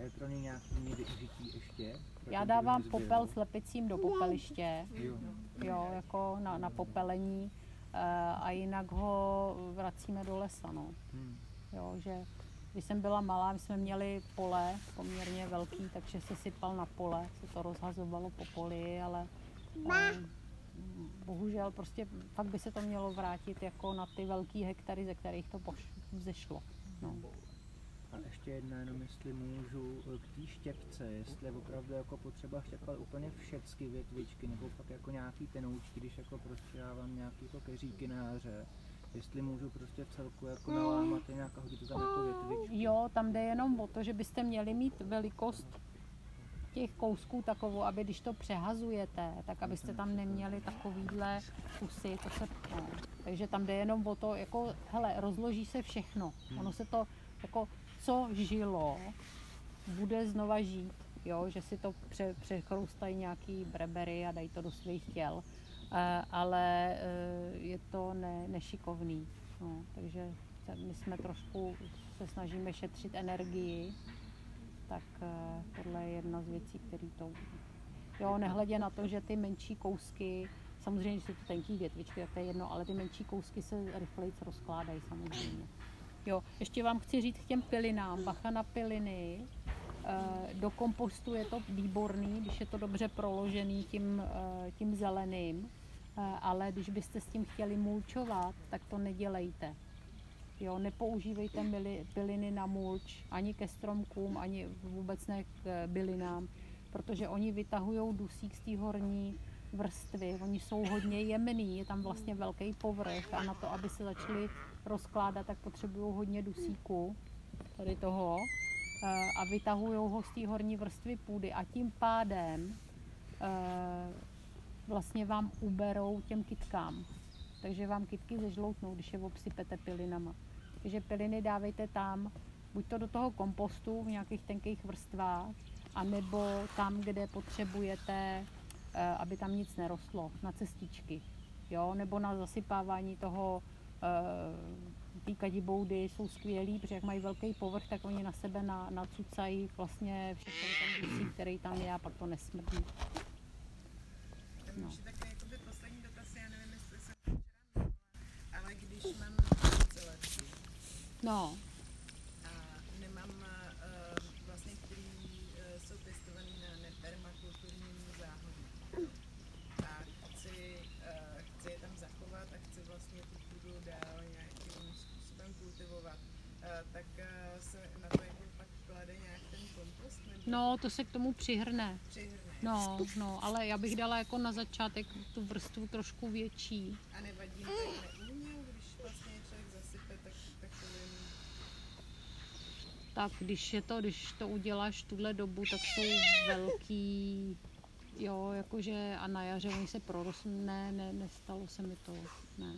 Je pro ně nějaký využití ještě? Já dávám popel sběr? slepicím do popeliště, Jo. jo, jako na, na popelení eh, a jinak ho vracíme do lesa, no. Hmm. Jo, že když jsem byla malá, my jsme měli pole poměrně velký, takže se sypal na pole, se to rozhazovalo po poli, ale eh, bohužel prostě fakt by se to mělo vrátit jako na ty velký hektary, ze kterých to poš- vzešlo. No. A ještě jedna jenom, jestli můžu, eh, k té štěpce, jestli je opravdu jako potřeba štěpat úplně všechny větvičky, nebo fakt jako nějaký tenoučky, když jako prostřihávám nějaký jako keříky na jaře, jestli můžu prostě v celku jako nalámat i nějak hodit tam jako větvičky. Jo, tam jde jenom o to, že byste měli mít velikost těch kousků takovou, aby když to přehazujete, tak abyste tam neměli takovýhle kusy, to se, no. takže tam jde jenom o to, jako, hele, rozloží se všechno, ono se to, jako, co žilo, bude znova žít, jo, že si to pře, přechroustají nějaký brebery a dají to do svých těl, ale eh, je to ne, nešikovný, no, takže my jsme trošku, se snažíme šetřit energii, tak eh, tohle je jedna z věcí, které to... Jo, nehledě na to, že ty menší kousky, samozřejmě, když jsou to tenký větvičky, tak to je jedno, ale ty menší kousky se rychleji rozkládají samozřejmě. Jo, ještě vám chci říct k těm pilinám, bacha na piliny, Eh, do kompostu je to výborný, když je to dobře proložený tím, eh, tím zeleným, Eh, ale když byste s tím chtěli mulčovat, tak to nedělejte. Jo, nepoužívejte mili, byliny na mulč, ani ke stromkům, ani vůbec ne k eh, bylinám, protože oni vytahují dusík z té horní vrstvy. Oni jsou hodně jemný, je tam vlastně velký povrch a na to, aby se začaly rozkládat, tak potřebují hodně dusíku, tady toho, eh, a vytahují ho z té horní vrstvy půdy a tím pádem eh, vlastně vám uberou těm kytkám. Takže vám kytky zežloutnou, když je obsypete pilinama. Takže piliny dávejte tam, buď to do toho kompostu v nějakých tenkých vrstvách, anebo tam, kde potřebujete, eh, aby tam nic nerostlo, na cestičky. Jo? Nebo na zasypávání toho eh, ty kadiboudy jsou skvělý, protože jak mají velký povrch, tak oni na sebe na, nacucají vlastně všechny ten který tam je a pak to nesmrdí. No. jakoby poslední dotaz, já nevím, jestli jsem včera mluvila, ale když mám No, a nemám uh, vlastně, který uh, jsou pěstovaný na nepermakulturním záhodě. A chci, uh, chci je tam zachovat a chci vlastně tu půdu dál nějakým způsobem kultivovat. Uh, tak uh, se na to jako pak klade nějak ten kompost? Nebo no, to se k tomu přihrne. Přihrne. No, no, ale já bych dala jako na začátek tu vrstvu trošku větší. A nevadí tak neúměl, když vlastně je člověk zasype tak, takovým tak když je to, když to uděláš tuhle dobu, tak jsou velký, jo, jakože a na jaře oni se prorostnou, ne, ne, nestalo se mi to, ne.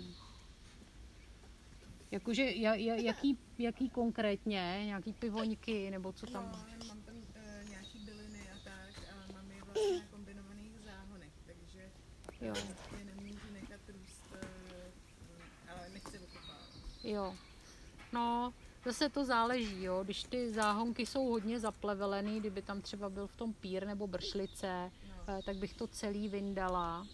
Jakože ja- ja- jaký, jaký konkrétně, nějaký pivoňky, nebo co tam? No, já mám tam uh, nějaký byliny a tak a mám je vlastně na kombinovaných záhonech, takže Jo. je nemůžu nechat růst, ale nechci okopávat. Jo. No, zase to záleží, jo. Když ty záhonky jsou hodně zaplevelený, kdyby tam třeba byl v tom pír nebo bršlice, no. tak bych to celý vyndala.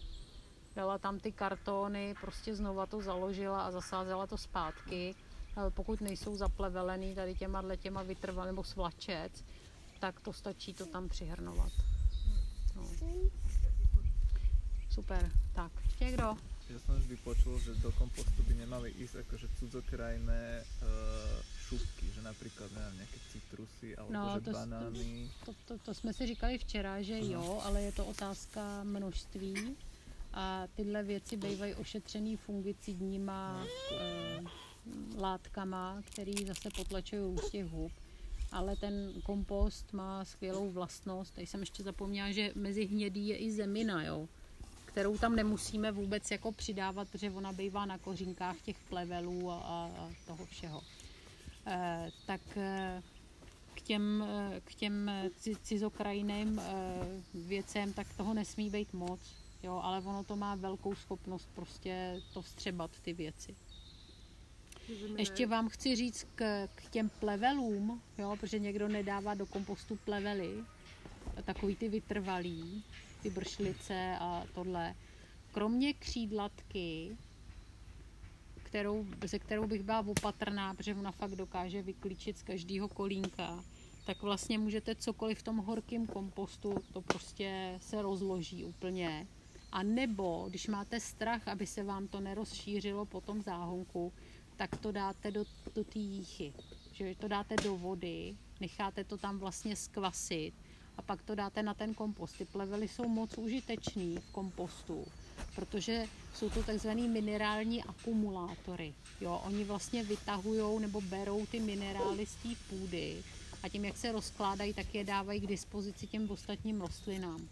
Dala tam ty kartony, prostě znova to založila a zasázela to zpátky. Eh, Pokud nejsou zaplevelený tady těma dle těma vytrval nebo svlačec, tak to stačí to tam přihrnovat. No. Super, tak, ještě kdo? Ja som vždy počul, že do kompostu by nemali ísť akože cudzokrajné uh, šupky, že napríklad neviem, nejaké citrusy alebo No, že to, banány. to, to, to jsme si říkali včera, že jo, ale je to otázka množství a tyhle věci bývají ošetřený fungicidníma e, látkama, který zase potlačují růst těch hub. Ale ten kompost má skvělou vlastnost. Tady jsem ještě zapomněla, že mezi hnědý je i zemina, jo, kterou tam nemusíme vůbec jako přidávat, protože ona bývá na kořínkách těch plevelů a, a, toho všeho. E, tak e, k těm, eh, k těm eh, ci- cizokrajným eh, věcem, tak toho nesmí být moc. Jo, ale ono to má velkou schopnost prostě to vstřebat ty věci. Ještě vám chci říct k, k těm plevelům, jo, protože někdo nedává do kompostu plevely, takový ty vytrvalý, ty bršlice a tohle. Kromě křídlatky, kterou, se kterou bych byla opatrná, protože ona fakt dokáže vyklíčit z každého kolínka, tak vlastně můžete cokoliv v tom horkém kompostu, to prostě se rozloží úplně. A nebo, když máte strach, aby se vám to nerozšířilo po tom záhonku, tak to dáte do, do té jíchy. Že to dáte do vody, necháte to tam vlastně skvasit a pak to dáte na ten kompost. Ty plevely jsou moc užitečný v kompostu, protože jsou to takzvaný minerální akumulátory. Jo, oni vlastně vytahují nebo berou ty minerály z té půdy a tím, jak se rozkládají, tak je dávají k dispozici těm ostatním rostlinám.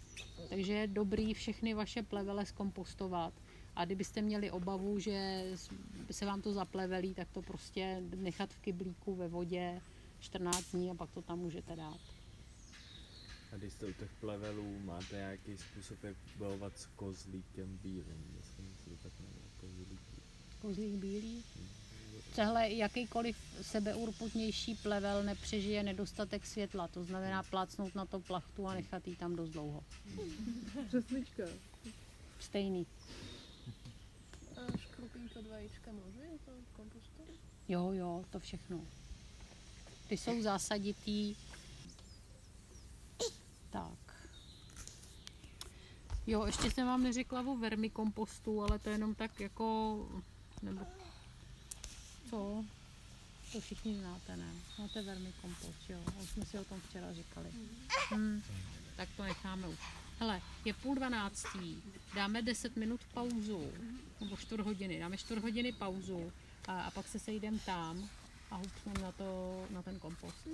Takže je dobrý všechny vaše plevele zkompostovat. A kdybyste měli obavu, že se vám to zaplevelí, tak to prostě nechat v kyblíku ve vodě 14 dní a pak to tam můžete dát. A když jste u těch plevelů, máte nějaký způsob, jak bojovat s kozlíkem bílým? Myslím, že to tak jmenuje, kozlík. Kozlík bílý. Tehle jakýkoliv sebeurputnější plevel nepřežije nedostatek světla, to znamená plácnout na to plachtu a nechat ji tam dost dlouho. [LAUGHS] Přeslička. Stejný. A škrupínko dva ječka můžu je to v kompostu? Jo, jo, to všechno. Ty jsou zásaditý. Tak. Jo, ještě jsem vám neřekla o vermikompostu, ale to je jenom tak jako, nebo co? To všichni znáte, ne? Máte vermikompost, jo? Už jsme si o tom včera říkali. Hmm, tak to necháme už. Hele, je půl dvanáctý, dáme 10 minut pauzu, nebo čtvrt hodiny, dáme čtvrt hodiny pauzu a, a pak se sejdeme tam a hupneme na, to, na ten kompost.